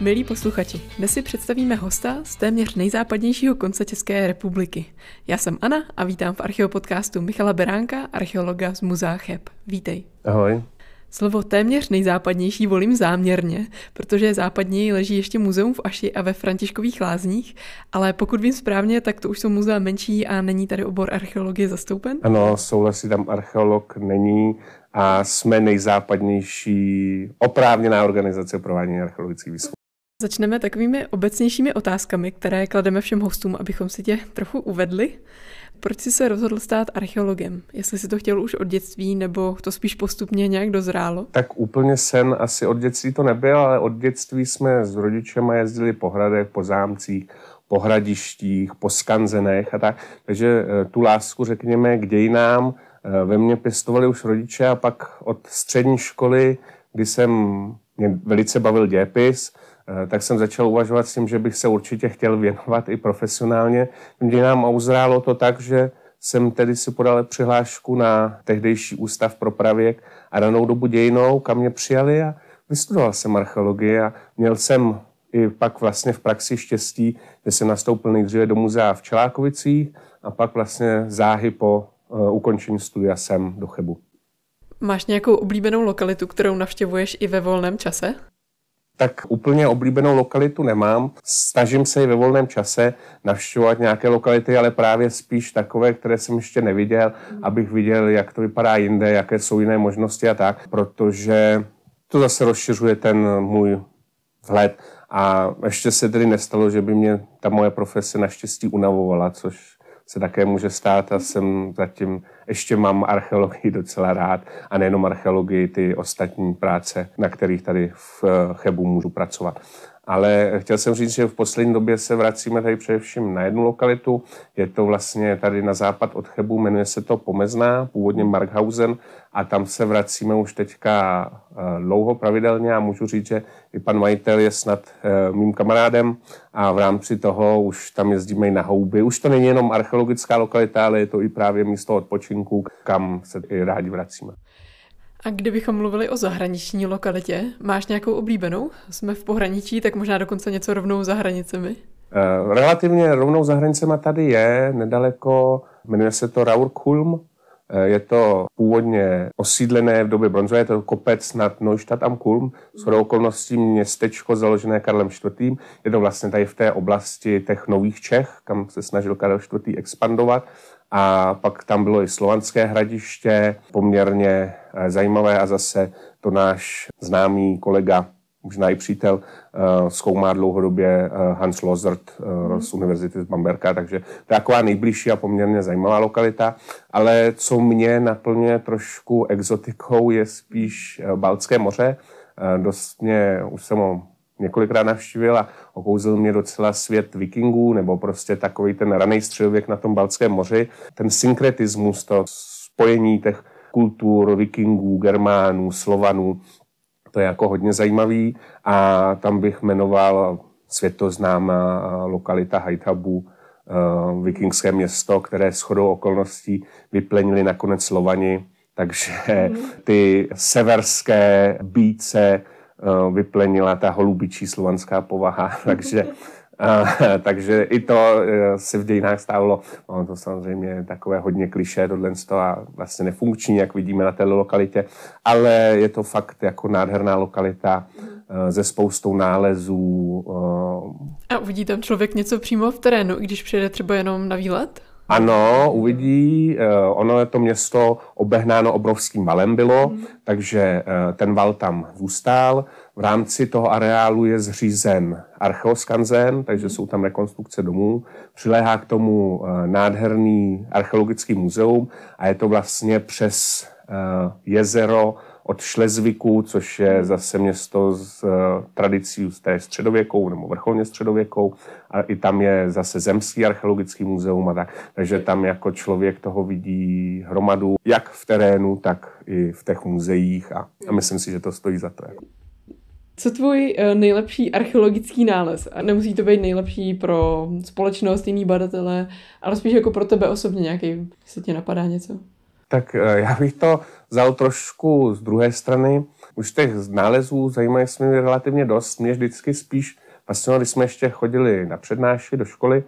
Milí posluchači, dnes si představíme hosta z téměř nejzápadnějšího konce České republiky. Já jsem Anna a vítám v archeopodcastu Michala Beránka, archeologa z Muzea Cheb. Vítej. Ahoj. Slovo téměř nejzápadnější volím záměrně, protože západněji leží ještě muzeum v Aši a ve Františkových lázních, ale pokud vím správně, tak to už jsou muzea menší a není tady obor archeologie zastoupen? Ano, souhlasí, tam archeolog není a jsme nejzápadnější oprávněná organizace provádění archeologických výzkumů. Začneme takovými obecnějšími otázkami, které klademe všem hostům, abychom si tě trochu uvedli. Proč jsi se rozhodl stát archeologem? Jestli jsi to chtěl už od dětství, nebo to spíš postupně nějak dozrálo? Tak úplně sen asi od dětství to nebyl, ale od dětství jsme s rodičema jezdili po hradech, po zámcích, po hradištích, po skanzenech a tak. Takže eh, tu lásku, řekněme, k dějinám eh, ve mně pěstovali už rodiče a pak od střední školy, kdy jsem mě velice bavil dějepis, tak jsem začal uvažovat s tím, že bych se určitě chtěl věnovat i profesionálně dějinám a uzrálo to tak, že jsem tedy si podal přihlášku na tehdejší ústav pro pravěk a danou dobu dějinou, kam mě přijali a vystudoval jsem archeologii a měl jsem i pak vlastně v praxi štěstí, že jsem nastoupil nejdříve do muzea v Čelákovicích a pak vlastně záhy po uh, ukončení studia jsem do Chebu. Máš nějakou oblíbenou lokalitu, kterou navštěvuješ i ve volném čase? Tak úplně oblíbenou lokalitu nemám. Snažím se i ve volném čase navštěvovat nějaké lokality, ale právě spíš takové, které jsem ještě neviděl, abych viděl, jak to vypadá jinde, jaké jsou jiné možnosti a tak, protože to zase rozšiřuje ten můj vhled. A ještě se tedy nestalo, že by mě ta moje profese naštěstí unavovala, což se také může stát a jsem zatím, ještě mám archeologii docela rád a nejenom archeologii, ty ostatní práce, na kterých tady v Chebu můžu pracovat. Ale chtěl jsem říct, že v poslední době se vracíme tady především na jednu lokalitu. Je to vlastně tady na západ od Chebu, jmenuje se to Pomezná, původně Markhausen a tam se vracíme už teďka eh, dlouho pravidelně a můžu říct, že i pan majitel je snad eh, mým kamarádem a v rámci toho už tam jezdíme i na houby. Už to není jenom archeologická lokalita, ale je to i právě místo odpočinku, kam se i rádi vracíme. A kdybychom mluvili o zahraniční lokalitě, máš nějakou oblíbenou? Jsme v pohraničí, tak možná dokonce něco rovnou za hranicemi? Uh, relativně rovnou za hranicemi tady je, nedaleko, jmenuje se to Raurkulm. Eh, je to původně osídlené v době bronzové, je to kopec nad Neustadt am Kulm, s okolností městečko založené Karlem IV. Je to vlastně tady v té oblasti těch nových Čech, kam se snažil Karel IV. expandovat a pak tam bylo i slovanské hradiště, poměrně eh, zajímavé a zase to náš známý kolega, možná i přítel, eh, zkoumá dlouhodobě eh, Hans Lozert mm. z Univerzity z Bamberka, takže to je taková nejbližší a poměrně zajímavá lokalita. Ale co mě naplňuje trošku exotikou, je spíš Baltské moře. Dost mě, už jsem ho několikrát navštívil a okouzil mě docela svět vikingů, nebo prostě takový ten raný středověk na tom Balckém moři. Ten synkretismus, to spojení těch kultur vikingů, germánů, slovanů, to je jako hodně zajímavý a tam bych jmenoval světoznámá lokalita Haithabu, uh, vikingské město, které s chodou okolností vyplenili nakonec Slovani, takže mhm. ty severské bíce Eh, vyplenila ta holubičí slovanská povaha, takže Uh, takže i to uh, se v dějinách stávalo. Ono to samozřejmě je takové hodně kliše, tohle a vlastně nefunkční, jak vidíme na té lokalitě, ale je to fakt jako nádherná lokalita uh, ze spoustou nálezů. A uvidí tam člověk něco přímo v terénu, i když přijde třeba jenom na výlet? Ano, uvidí. Ono je to město obehnáno obrovským valem bylo, mm. takže ten val tam zůstal. V rámci toho areálu je zřízen archeoskanzen, takže jsou tam rekonstrukce domů. Přiléhá k tomu nádherný archeologický muzeum a je to vlastně přes jezero od Šlezviku, což je zase město s uh, tradicí z té středověkou nebo vrcholně středověkou. A i tam je zase zemský archeologický muzeum a tak. Takže tam jako člověk toho vidí hromadu, jak v terénu, tak i v těch muzeích a, a myslím si, že to stojí za to. Co tvůj uh, nejlepší archeologický nález? A nemusí to být nejlepší pro společnost, jiný badatele, ale spíš jako pro tebe osobně nějaký, jestli ti napadá něco? Tak já bych to vzal trošku z druhé strany. Už těch nálezů zajímají jsme relativně dost. Mě vždycky spíš fascinovalo, když jsme ještě chodili na přednášky do školy,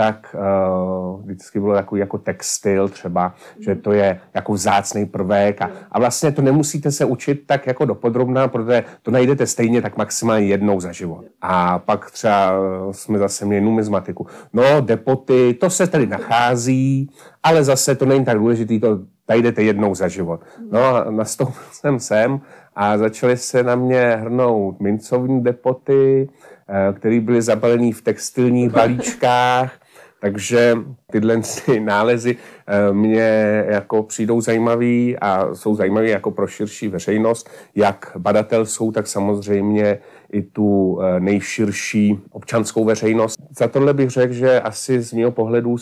tak uh, vždycky bylo takový jako textil třeba, že to je jako vzácný prvek a, a vlastně to nemusíte se učit tak jako dopodrobná, protože to najdete stejně tak maximálně jednou za život. A pak třeba jsme zase měli numizmatiku. No, depoty, to se tady nachází, ale zase to není tak důležitý, to najdete jednou za život. No a nastoupil jsem sem a začaly se na mě hrnout mincovní depoty, eh, které byly zabalené v textilních balíčkách takže tyhle nálezy eh, mě jako přijdou zajímavý a jsou zajímavý jako pro širší veřejnost. Jak badatel jsou, tak samozřejmě i tu eh, nejširší občanskou veřejnost. Za tohle bych řekl, že asi z mého pohledu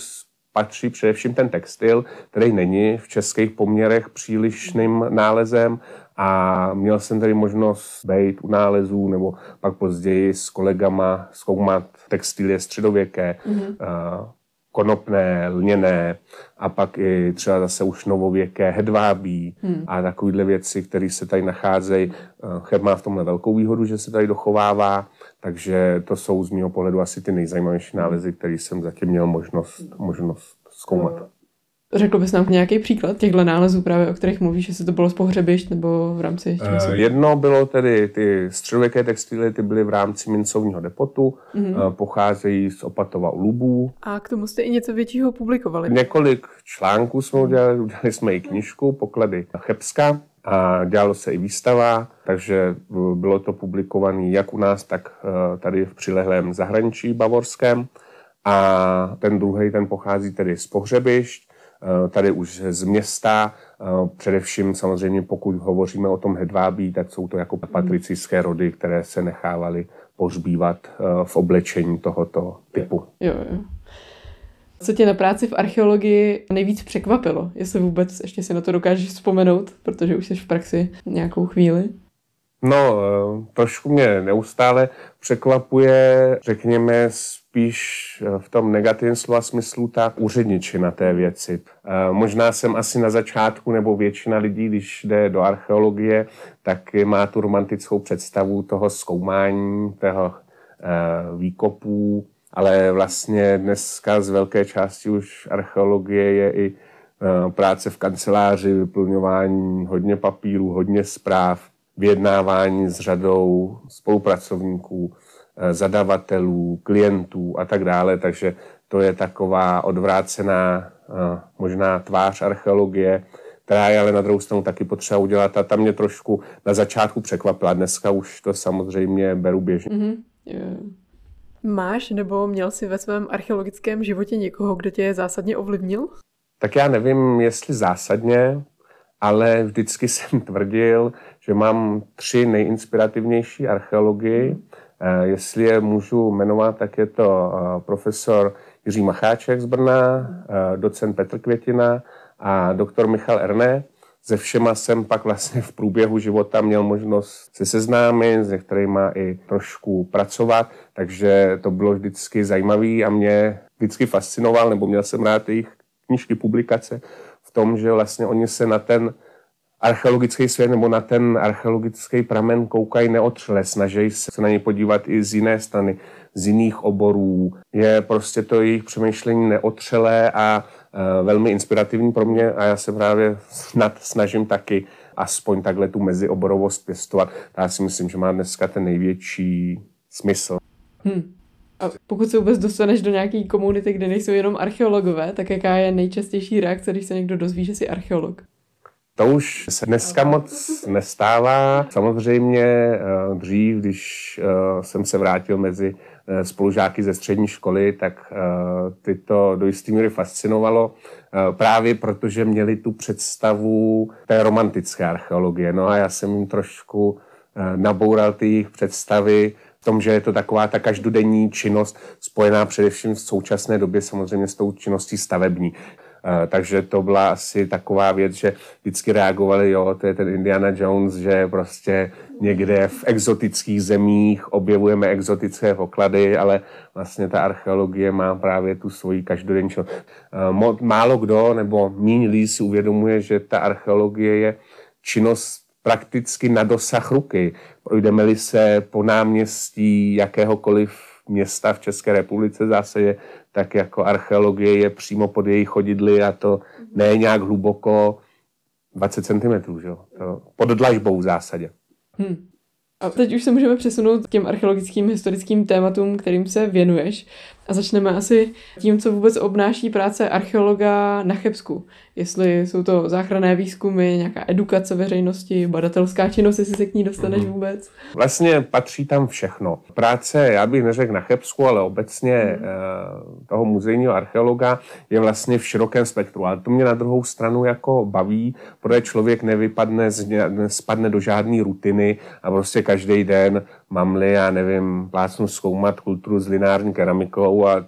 patří především ten textil, který není v českých poměrech přílišným nálezem a měl jsem tady možnost být u nálezů nebo pak později s kolegama zkoumat textilie středověké, mm-hmm. konopné, lněné a pak i třeba zase už novověké hedvábí mm. a takovéhle věci, které se tady nacházejí. Ched má v tomhle velkou výhodu, že se tady dochovává, takže to jsou z mého pohledu asi ty nejzajímavější nálezy, které jsem zatím měl možnost, možnost zkoumat. Řekl bys nám nějaký příklad těchto nálezů, právě o kterých mluvíš, jestli to bylo z pohřebišť nebo v rámci uh, Jedno bylo tedy ty středověké textily, ty byly v rámci mincovního depotu, mm-hmm. uh, pocházejí z Opatova u Lubů. A k tomu jste i něco většího publikovali? Několik článků jsme udělali, udělali jsme i knižku, poklady Chebska, a dělalo se i výstava, takže bylo to publikované jak u nás, tak tady v přilehlém zahraničí bavorském. A ten druhý, ten pochází tedy z pohřebišť, Eh, tady už z města, eh, především samozřejmě pokud hovoříme o tom hedvábí, tak jsou to jako patricijské rody, které se nechávaly pohřbívat eh, v oblečení tohoto typu. Jo, jo. Co tě na práci v archeologii nejvíc překvapilo? Jestli vůbec ještě si na to dokážeš vzpomenout, protože už jsi v praxi nějakou chvíli. No, trošku mě neustále překvapuje, řekněme, spíš eh, v tom negativním slova smyslu ta úředničina té věci. Eh, možná jsem asi na začátku, nebo většina lidí, když jde do archeologie, tak má tu romantickou představu toho zkoumání, toho eh, výkopů, ale vlastně dneska z velké části už archeologie je i práce v kanceláři, vyplňování hodně papíru, hodně zpráv, vyjednávání s řadou spolupracovníků, zadavatelů, klientů a tak dále, takže to je taková odvrácená eh, možná tvář archeologie, která je ale na druhou stranu taky potřeba udělat a tam mě trošku na začátku překvapila. Dneska už to samozřejmě beru běžně. Mm-hmm. Yeah. Máš nebo měl jsi ve svém archeologickém životě někoho, kdo tě zásadně ovlivnil? Tak já nevím, jestli zásadně, ale vždycky jsem tvrdil, že mám tři nejinspirativnější archeology. Eh, jestli je můžu jmenovat, tak je to eh, profesor Jiří Macháček z Brna, eh, docent Petr Květina a doktor Michal Erné. Se všema jsem pak vlastně v průběhu života měl možnost se seznámit, se kterými i trošku pracovat, takže to bylo vždycky zajímavé a mě vždycky fascinoval, nebo měl jsem rád jejich knížky, publikace v tom, že vlastně oni se na ten archeologický svět nebo na ten archeologický pramen koukají neotřele, snaží se na něj podívat i z jiné strany, z jiných oborů. Je prostě to jejich přemýšlení neotřelé a e, velmi inspirativní pro mě a já se právě snad snažím taky aspoň takhle tu mezioborovost pěstovat. Já si myslím, že má dneska ten největší smysl. Hmm. A pokud se vůbec dostaneš do nějaké komunity, kde nejsou jenom archeologové, tak jaká je nejčastější reakce, když se někdo dozví, že jsi archeolog? To už se dneska moc nestává. Samozřejmě eh, dřív, když eh, jsem se vrátil mezi eh, spolužáky ze střední školy, tak ty to do jisté míry fascinovalo právě protože měli tu představu té romantické archeologie. No a já jsem jim trošku naboural ty jejich představy v tom, že je to taková ta každodenní činnost spojená především v současné době samozřejmě s tou činností stavební. Takže to byla asi taková věc, že vždycky reagovali, jo, to je ten Indiana Jones, že prostě někde v exotických zemích objevujeme exotické poklady, ale vlastně ta archeologie má právě tu svoji každodenní Málo kdo nebo méně lidí si uvědomuje, že ta archeologie je činnost prakticky na dosah ruky. Projdeme-li se po náměstí jakéhokoliv města v České republice zase tak jako archeologie je přímo pod její chodidly a to ne nějak hluboko 20 cm, že? To pod dlažbou v zásadě. Hmm. A teď už se můžeme přesunout k těm archeologickým historickým tématům, kterým se věnuješ. A začneme asi tím, co vůbec obnáší práce archeologa na Chebsku. Jestli jsou to záchranné výzkumy, nějaká edukace veřejnosti, badatelská činnost, jestli se k ní dostaneš mm. vůbec. Vlastně patří tam všechno. Práce, já bych neřekl na Chebsku, ale obecně mm. toho muzejního archeologa je vlastně v širokém spektru. Ale to mě na druhou stranu jako baví, protože člověk nevypadne, spadne do žádné rutiny a prostě každý den mám-li, já nevím, plácnu zkoumat kulturu s lineární keramikou a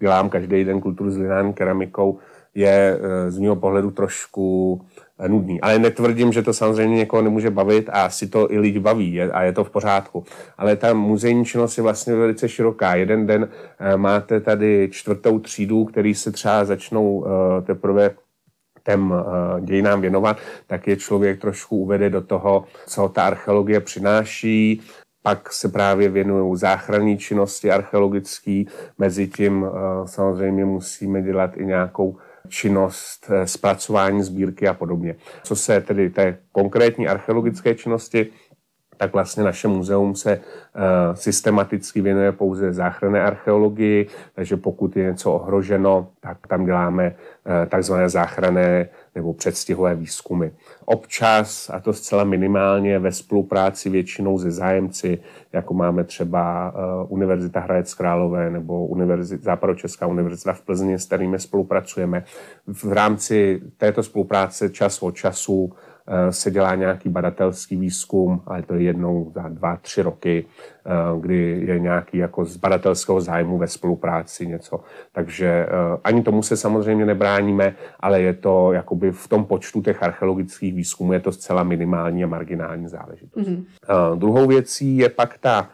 dělám každý den kulturu s lineární keramikou, je eh, z mého pohledu trošku eh, nudný. Ale netvrdím, že to samozřejmě někoho nemůže bavit a si to i lidi baví a je to v pořádku. Ale ta muzejní činnost je vlastně velice široká. Jeden den eh, máte tady čtvrtou třídu, který se třeba začnou teprve těm dějinám věnovat, tak je člověk trošku uvede do toho, co ta archeologie přináší, pak se právě věnují záchranní činnosti archeologické, mezi tím samozřejmě musíme dělat i nějakou činnost eh, zpracování sbírky a podobně. Co se tedy té konkrétní archeologické činnosti tak vlastně naše muzeum se uh, systematicky věnuje pouze záchranné archeologii, takže pokud je něco ohroženo, tak tam děláme takzvané záchranné nebo předstihové výzkumy. Občas, a to zcela minimálně, ve spolupráci většinou se zájemci, jako máme třeba uh, Univerzita Hradec Králové nebo Univerzita, Západočeská univerzita v Plzni, s kterými spolupracujeme. V rámci této spolupráce čas od času Eh, se dělá nějaký badatelský výzkum, ale to je jednou za dva, tři roky, eh, kdy je nějaký jako z badatelského zájmu ve spolupráci něco. Takže eh, ani tomu se samozřejmě nebráníme, ale je to jakoby v tom počtu těch archeologických výzkumů je to zcela minimální a marginální záležitost. Mm-hmm. Druhou věcí je pak ta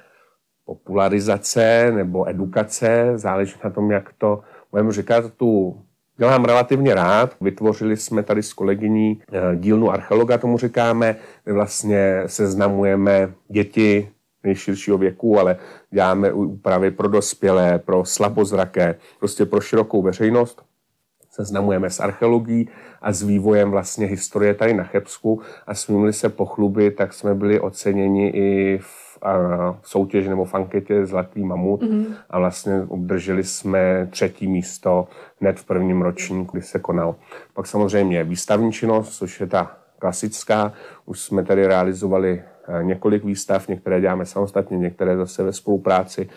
popularizace nebo edukace, záleží na tom, jak to budeme říkat, tu Dělám relativně rád. Vytvořili jsme tady s kolegyní eh, dílnu archeologa, tomu říkáme, kde vlastně seznamujeme děti nejširšího věku, ale děláme úpravy pro dospělé, pro slabozraké, prostě pro širokou veřejnost. Seznamujeme s archeologií a s vývojem vlastně historie tady na Chebsku a smím se pochlubit, tak jsme byli oceněni i v soutěži nebo v anketě Zlatý mamut mm-hmm. a vlastně obdrželi jsme třetí místo hned v prvním ročníku, kdy se konal. Pak samozřejmě výstavní činnost, což je ta klasická. Už jsme tady realizovali eh, několik výstav, některé děláme samostatně, některé zase ve spolupráci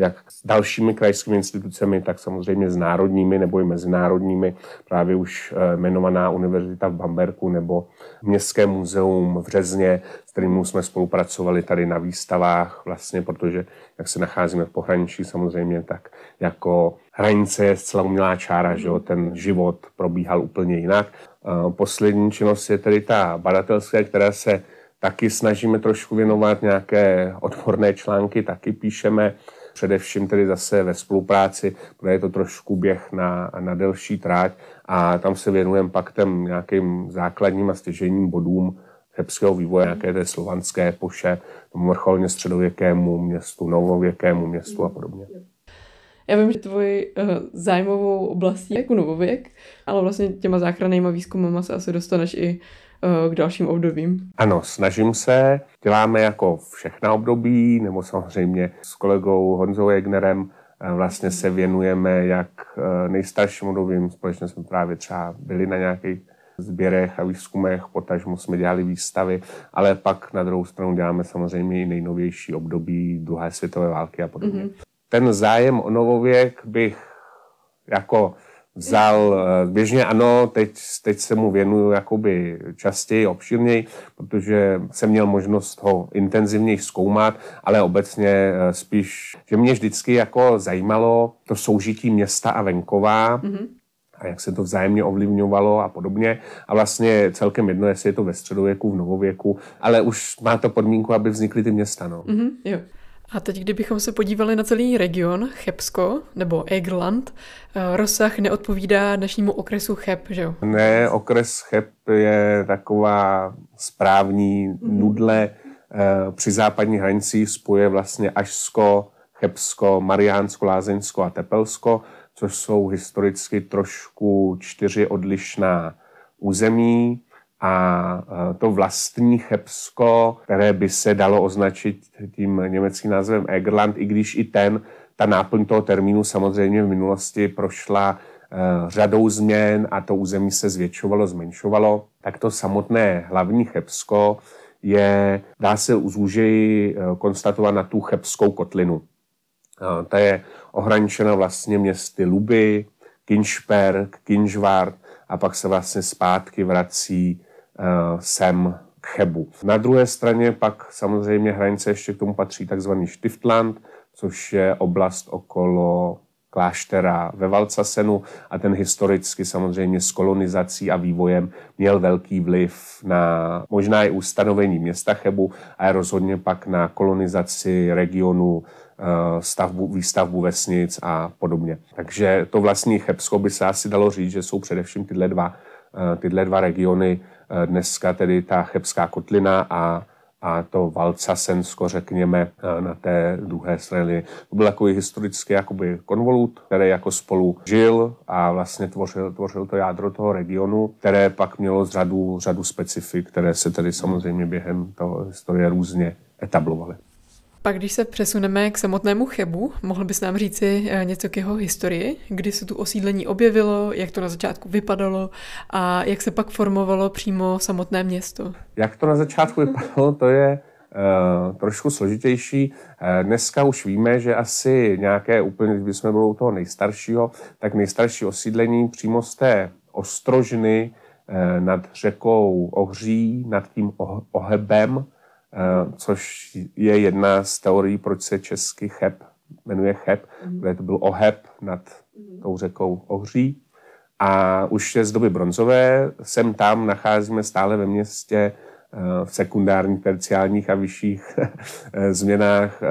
jak s dalšími krajskými institucemi, tak samozřejmě s národními nebo i mezinárodními. Právě už eh, jmenovaná univerzita v Bamberku nebo Městské muzeum v Řezně, s kterým jsme spolupracovali tady na výstavách, vlastně, protože jak se nacházíme v pohraničí samozřejmě, tak jako hranice je zcela umělá čára, že jo? ten život probíhal úplně jinak. Eh, poslední činnost je tedy ta badatelská, která se taky snažíme trošku věnovat, nějaké odborné články taky píšeme, především tedy zase ve spolupráci, protože je to trošku běh na, na delší tráť a tam se věnujeme pak těm nějakým základním a stěžením bodům hebského vývoje, nějaké té slovanské poše, tomu vrcholně středověkému městu, novověkému městu a podobně. Já vím, že tvoji uh, zájmovou oblastí je jako novověk, ale vlastně těma záchrannýma výzkumama se asi dostaneš i uh, k dalším obdobím. Ano, snažím se. Děláme jako všechna období, nebo samozřejmě s kolegou Honzou Egnerem uh, vlastně se věnujeme jak nejstarším obdobím. Společně jsme právě třeba byli na nějakých sběrech a výzkumech, potažmo jsme dělali výstavy, ale pak na druhou stranu děláme samozřejmě i nejnovější období druhé světové války a podobně. Mm-hmm ten zájem o novověk bych jako vzal eh, běžně ano, teď, teď se mu věnuju jakoby častěji, obširněji, protože jsem měl možnost ho intenzivněji zkoumat, ale obecně eh, spíš, že mě vždycky jako zajímalo to soužití města a venková, mm-hmm. a jak se to vzájemně ovlivňovalo a podobně. A vlastně celkem jedno, jestli je to ve středověku, v novověku, ale už má to podmínku, aby vznikly ty města. No. Mm-hmm, jo. A teď, kdybychom se podívali na celý region Chebsko nebo Egerland, eh, rozsah neodpovídá dnešnímu okresu Cheb, že jo? Ne, okres Cheb je taková správní mm-hmm. nudle eh, při západní hranici spoje vlastně Ažsko, Chebsko, Mariánsko, Lázeňsko a Tepelsko, což jsou historicky trošku čtyři odlišná území a to vlastní Chebsko, které by se dalo označit tím německým názvem Egerland, i když i ten, ta náplň toho termínu samozřejmě v minulosti prošla e, řadou změn a to území se zvětšovalo, zmenšovalo, tak to samotné hlavní Chebsko je, dá se zúžeji e, konstatovat na tu Chebskou kotlinu. E, ta je ohraničena vlastně městy Luby, Kinšperk, Kinžvart a pak se vlastně zpátky vrací sem k Chebu. Na druhé straně pak samozřejmě hranice ještě k tomu patří takzvaný Stiftland, což je oblast okolo kláštera ve Valcasenu a ten historicky samozřejmě s kolonizací a vývojem měl velký vliv na možná i ustanovení města Chebu a rozhodně pak na kolonizaci regionu eh, stavbu, výstavbu vesnic a podobně. Takže to vlastní Chebsko by se asi dalo říct, že jsou především tyhle dva, eh, tyhle dva regiony Eh, dneska tedy ta Chebská kotlina a, a to Valcasensko, řekněme, eh, na té druhé straně. To byl takový historický jakoby konvolut, který jako spolu žil a vlastně tvořil, tvořil to jádro toho regionu, které pak mělo řadu, řadu specifik, které se tedy samozřejmě během toho historie různě etablovaly. Pak když se přesuneme k samotnému Chebu, mohl bys nám říci eh, něco k jeho historii, kdy se tu osídlení objevilo, jak to na začátku vypadalo a jak se pak formovalo přímo samotné město? Jak to na začátku vypadalo, to je uh, trošku složitější. Uh, dneska už víme, že asi nějaké úplně, když jsme byli u toho nejstaršího, tak nejstarší osídlení přímo z té Ostrožny uh, nad řekou Ohří, nad tím Ohebem, Eh, což je jedna z teorií, proč se česky cheb jmenuje cheb, mm. kde to byl oheb nad mm. tou řekou Ohří. A už je z doby bronzové, sem tam nacházíme stále ve městě eh, v sekundárních, terciálních a vyšších eh, změnách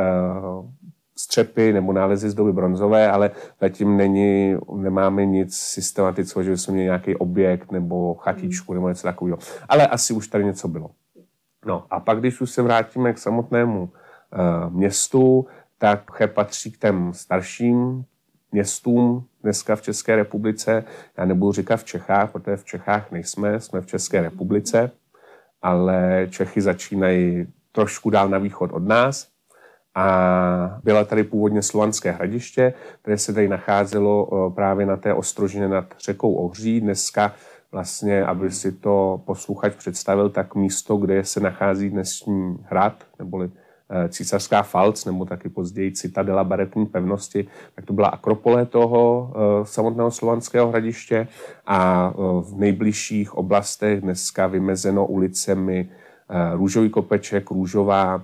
střepy nebo nálezy z doby bronzové, ale zatím není, nemáme nic systematického, že bychom měli nějaký objekt nebo chatičku nebo něco takového. Ale asi už tady něco bylo. No a pak, když už se vrátíme k samotnému uh, městu, tak Che patří k těm starším městům dneska v České republice. Já nebudu říkat v Čechách, protože v Čechách nejsme, jsme v České republice, ale Čechy začínají trošku dál na východ od nás. A byla tady původně slovanské hradiště, které se tady nacházelo eh, právě na té ostrožině nad řekou Ohří. Dneska vlastně, aby si to posluchač představil, tak místo, kde se nachází dnešní hrad, neboli eh, císařská falc, nebo taky později citadela baretní pevnosti, tak to byla akropole toho uh, samotného slovanského hradiště a uh, v nejbližších oblastech dneska vymezeno ulicemi Růžový kopeček, Růžová,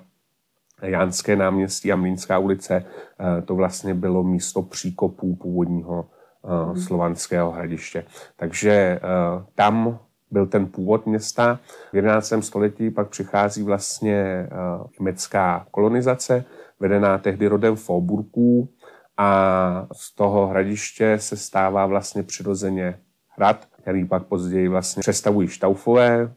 Jánské náměstí a Mlínská ulice. To vlastně bylo místo příkopů původního slovanského hradiště. Takže uh, tam byl ten původ města. V 11. století pak přichází vlastně uh, německá kolonizace, vedená tehdy rodem Fauburků a z toho hradiště se stává vlastně přirozeně hrad, který pak později vlastně přestavují štaufové,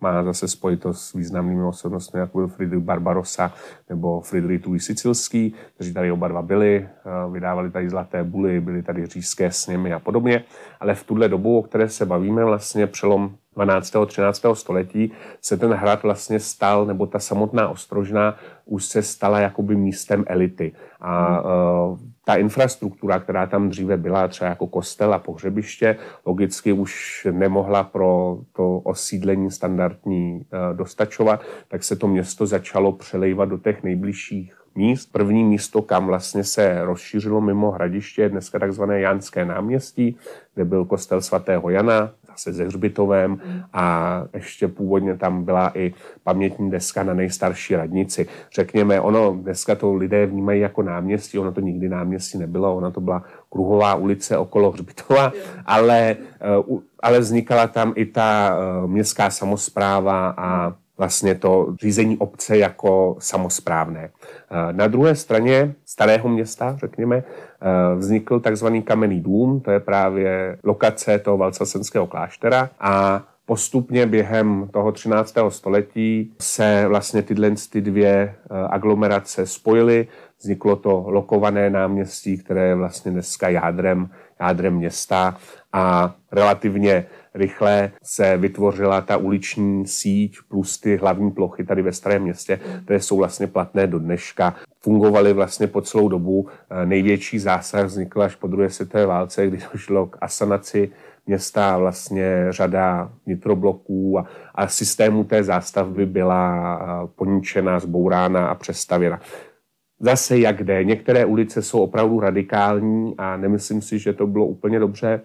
má zase spojitost s významnými osobnostmi, jako byl Friedrich Barbarossa nebo Friedrich II. Sicilský, kteří tady oba dva byli, eh, vydávali tady zlaté buly, byly tady říšské sněmy a podobně. Ale v tuhle dobu, o které se bavíme, vlastně přelom 12. 13. století se ten hrad vlastně stal, nebo ta samotná ostrožná už se stala jakoby místem elity. A uh, ta infrastruktura, která tam dříve byla, třeba jako kostel a pohřebiště, logicky už nemohla pro to osídlení standardní uh, dostačovat, tak se to město začalo přelejvat do těch nejbližších míst. První místo, kam vlastně se rozšířilo mimo hradiště, je dneska takzvané Janské náměstí, kde byl kostel svatého Jana, zase se hřbitovem a ještě původně tam byla i pamětní deska na nejstarší radnici. Řekněme, ono dneska to lidé vnímají jako náměstí, ono to nikdy náměstí nebylo, ona to byla kruhová ulice okolo hřbitova, ale, eh, ale vznikala tam i ta eh, městská samozpráva a vlastně to řízení obce jako samozprávné. Eh, na druhé straně starého města, řekněme, eh, vznikl takzvaný kamenný dům, to je právě lokace toho valcasenského kláštera a postupně během toho 13. století se vlastně tyhle ty dvě eh, aglomerace spojily. Vzniklo to lokované náměstí, které je vlastně dneska jádrem, jádrem města a relativně rychle se vytvořila ta uliční síť plus ty hlavní plochy tady ve Starém městě, které jsou vlastně platné do dneška. Fungovaly vlastně po celou dobu. Eh, největší zásah vznikl až po druhé světové válce, kdy došlo k asanaci města vlastně řada nitrobloků a, a systému té zástavby byla eh, poničena, zbourána a přestavěna. Zase jak jde. Některé ulice jsou opravdu radikální a nemyslím si, že to bylo úplně dobře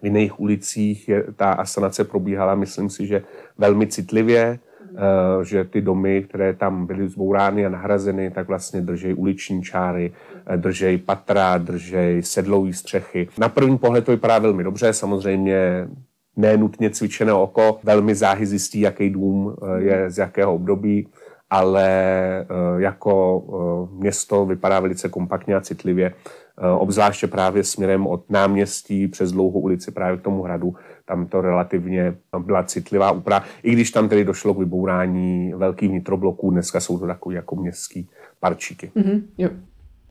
v jiných ulicích je, ta asanace probíhala, myslím si, že velmi citlivě, uh, že ty domy, které tam byly zbourány a nahrazeny, tak vlastně držej uliční čáry, uh, držej patra, držej sedlový střechy. Na první pohled to vypadá velmi dobře, samozřejmě nenutně cvičené oko, velmi záhy zjistí, jaký dům uh, je z jakého období, ale jako město vypadá velice kompaktně a citlivě. Eh, obzvláště právě směrem od náměstí přes dlouhou ulici právě k tomu hradu. Tam to relativně byla citlivá úprava, i když tam tedy došlo k vybourání velkých vnitrobloků, dneska jsou to takové jako městský parčíky. Mm-hmm, jo.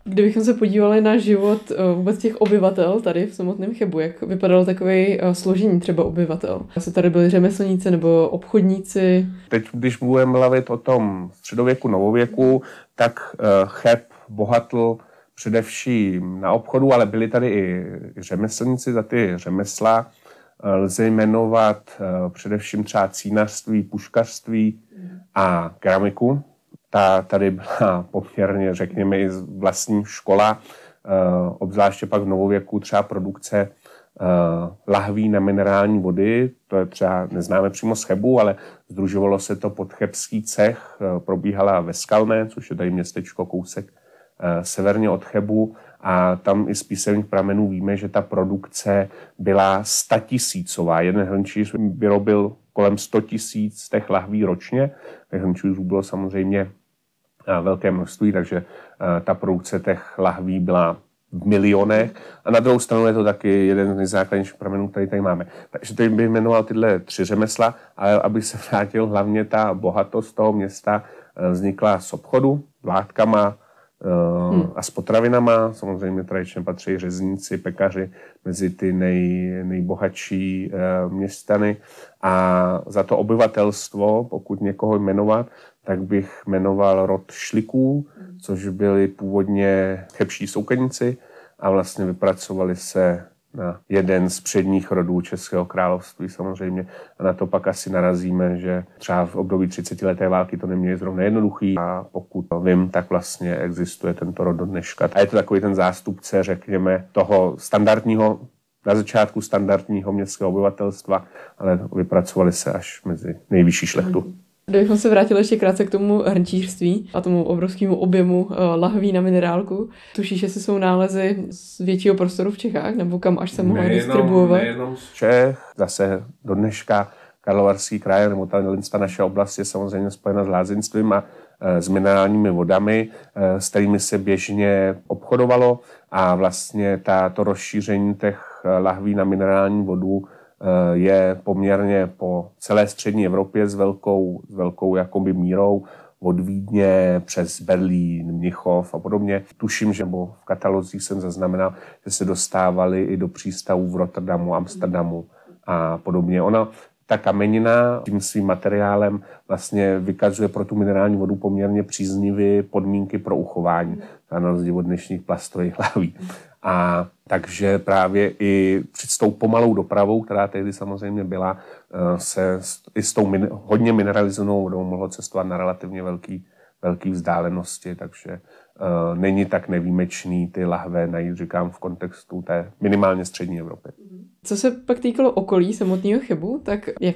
Kdybychom se podívali na život eh, vůbec těch obyvatel tady v samotném Chebu, jak vypadalo takové eh, složení třeba obyvatel? Asi tady byli řemeslníci nebo obchodníci? Teď, když budeme mluvit o tom středověku, novověku, tak Cheb bohatl především na obchodu, ale byli tady i řemeslníci za ty řemesla. Lze jmenovat eh, především třeba cínařství, puškařství a keramiku. Ta tady byla poměrně, řekněme, i vlastní škola, eh, obzvláště pak v novověku třeba produkce eh, lahví na minerální vody, to je třeba, neznáme přímo z Chebu, ale združovalo se to pod Chebský cech, probíhala ve Skalné, což je tady městečko kousek severně od Chebu a tam i z písemných pramenů víme, že ta produkce byla statisícová. Jeden hrnčíř vyrobil kolem 100 tisíc těch lahví ročně. Těch hrnčířů bylo samozřejmě eh, velké množství, takže eh, ta produkce těch lahví byla v milionech. A na druhou stranu je to taky jeden z nejzákladnějších pramenů, který tady máme. Takže tady bych jmenoval tyhle tři řemesla, ale aby se vrátil hlavně ta bohatost toho města vznikla z obchodu, látkama, hmm. a s potravinama. Samozřejmě tradičně patří řezníci, pekaři mezi ty nej, nejbohatší uh, městany. A za to obyvatelstvo, pokud někoho jmenovat, tak bych jmenoval rod šliků, což byli původně chebší soukedníci a vlastně vypracovali se na jeden z předních rodů Českého království samozřejmě. A na to pak asi narazíme, že třeba v období 30 leté války to neměli zrovna jednoduchý a pokud to vím, tak vlastně existuje tento rod do dneška. A je to takový ten zástupce, řekněme, toho standardního na začátku standardního městského obyvatelstva, ale vypracovali se až mezi nejvyšší šlechtu. Kdybychom se vrátili ještě krátce k tomu hrnčířství a tomu obrovskému objemu uh, lahví na minerálku, tušíš, jestli jsou nálezy z většího prostoru v Čechách, nebo kam až se mohly distribuovat? Nejenom z Čech, zase do dneška Karlovarský kraj, nebo ta, ta naše oblast je samozřejmě spojena s lázeňstvím a e, s minerálními vodami, e, s kterými se běžně obchodovalo a vlastně ta, to rozšíření těch lahví na minerální vodu Eh, je poměrně po celé střední Evropě s velkou, s velkou jakoby mírou od Vídně přes Berlín, Mnichov a podobně. Tuším, že v katalozích jsem zaznamenal, že se dostávali i do přístavů v Rotterdamu, Amsterdamu a podobně. Ona, ta kamenina tím svým materiálem vlastně vykazuje pro tu minerální vodu poměrně příznivé podmínky pro uchování, na rozdíl od dnešních plastových hlaví. A takže právě i před tou pomalou dopravou, která tehdy samozřejmě byla, eh, se i s tou hodně mineralizovanou vodou mohlo cestovat na relativně velký, velký vzdálenosti, takže není tak nevýjimečný ty lahve najít, říkám, v kontextu té minimálně střední Evropy. Co se pak týkalo okolí samotného Chebu, tak jak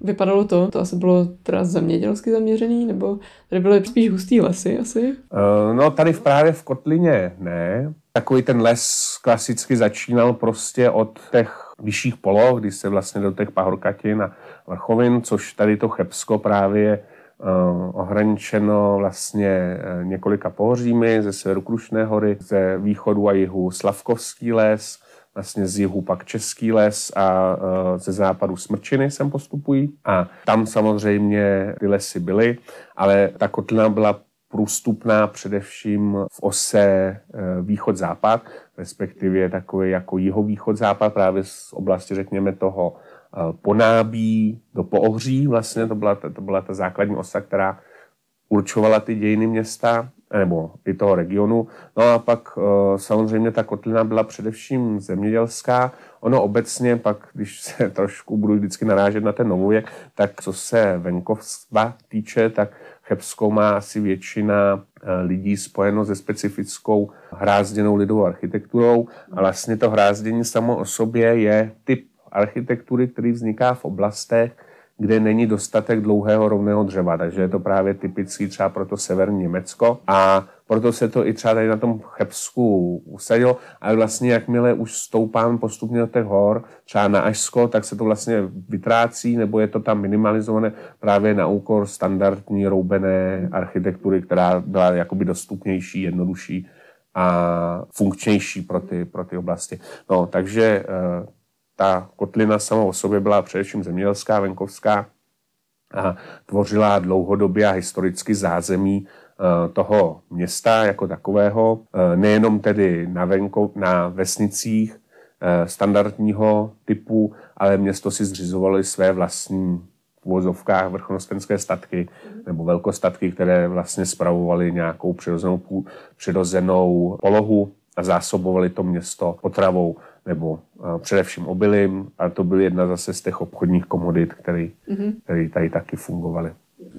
vypadalo to? To asi bylo teda zemědělsky zaměřený, nebo tady byly spíš hustý lesy asi? Uh, no tady v právě v Kotlině ne. Takový ten les klasicky začínal prostě od těch vyšších poloh, kdy se vlastně do těch pahorkatin a vrchovin, což tady to Chebsko právě ohraničeno vlastně uh, několika pohořími, ze severu Krušné hory, ze východu a jihu Slavkovský les, vlastně z jihu pak Český les a uh, ze západu Smrčiny sem postupují. A tam samozřejmě ty lesy byly, ale ta kotlina byla průstupná především v ose východ-západ, respektive takový jako jihovýchod-západ, právě z oblasti, řekněme, toho Ponábí do Poohří, vlastně to byla, to byla ta základní osa, která určovala ty dějiny města nebo i toho regionu. No a pak eh, samozřejmě ta kotlina byla především zemědělská. Ono obecně pak, když se trošku budu vždycky narážet na ten novověk, tak co se venkovstva týče, tak Chebskou má asi většina eh, lidí spojeno se specifickou hrázděnou lidovou architekturou a vlastně to hrázdění samo o sobě je typ architektury, který vzniká v oblastech, kde není dostatek dlouhého rovného dřeva, takže je to právě typický třeba pro to severní Německo. A proto se to i třeba tady na tom Chebsku usadilo, ale vlastně jakmile už stoupám postupně do těch hor, třeba na Ažsko, tak se to vlastně vytrácí, nebo je to tam minimalizované právě na úkor standardní roubené architektury, která byla jakoby dostupnější, jednodušší a funkčnější pro ty, pro ty oblasti. No, takže eh, ta kotlina sama o sobě byla především zemědělská, venkovská a tvořila dlouhodobě a historicky zázemí eh, toho města jako takového, eh, nejenom tedy na, venko, na vesnicích eh, standardního typu, ale město si zřizovalo své vlastní v vozovkách vrchnostenské statky nebo velkostatky, které vlastně spravovaly nějakou přirozenou, přirozenou polohu a zásobovali to město potravou nebo uh, především obilím, ale to byl jedna zase z těch obchodních komodit, který, mm-hmm. který tady taky fungovaly.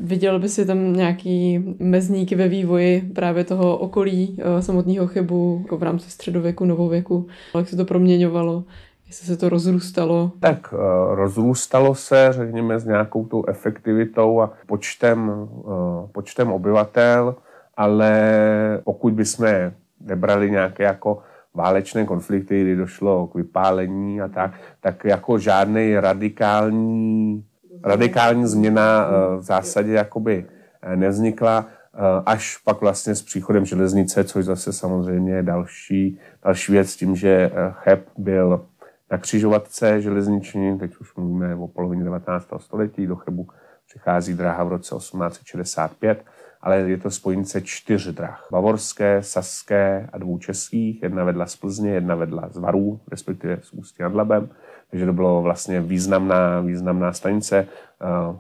Viděl by si tam nějaký mezníky ve vývoji právě toho okolí uh, samotného Chebu jako v rámci středověku, novověku, jak se to proměňovalo, jestli se to rozrůstalo? Tak uh, rozrůstalo se, řekněme, s nějakou tou efektivitou a počtem, počtem obyvatel, ale pokud bychom nebrali nějaké jako válečné konflikty, kdy došlo k vypálení a tak, tak jako žádný radikální, radikální změna eh, v zásadě jakoby eh, nevznikla eh, až pak vlastně s příchodem železnice, což zase samozřejmě je další, další věc tím, že Cheb byl na křižovatce železniční, teď už mluvíme o polovině 19. století, do Chebu přichází dráha v roce 1865 ale je to spojnice čtyř drah. Bavorské, saské a dvou českých, jedna vedla z Plzně, jedna vedla z Varů, respektive z Ústí nad Labem, takže to bylo vlastně významná, významná stanice.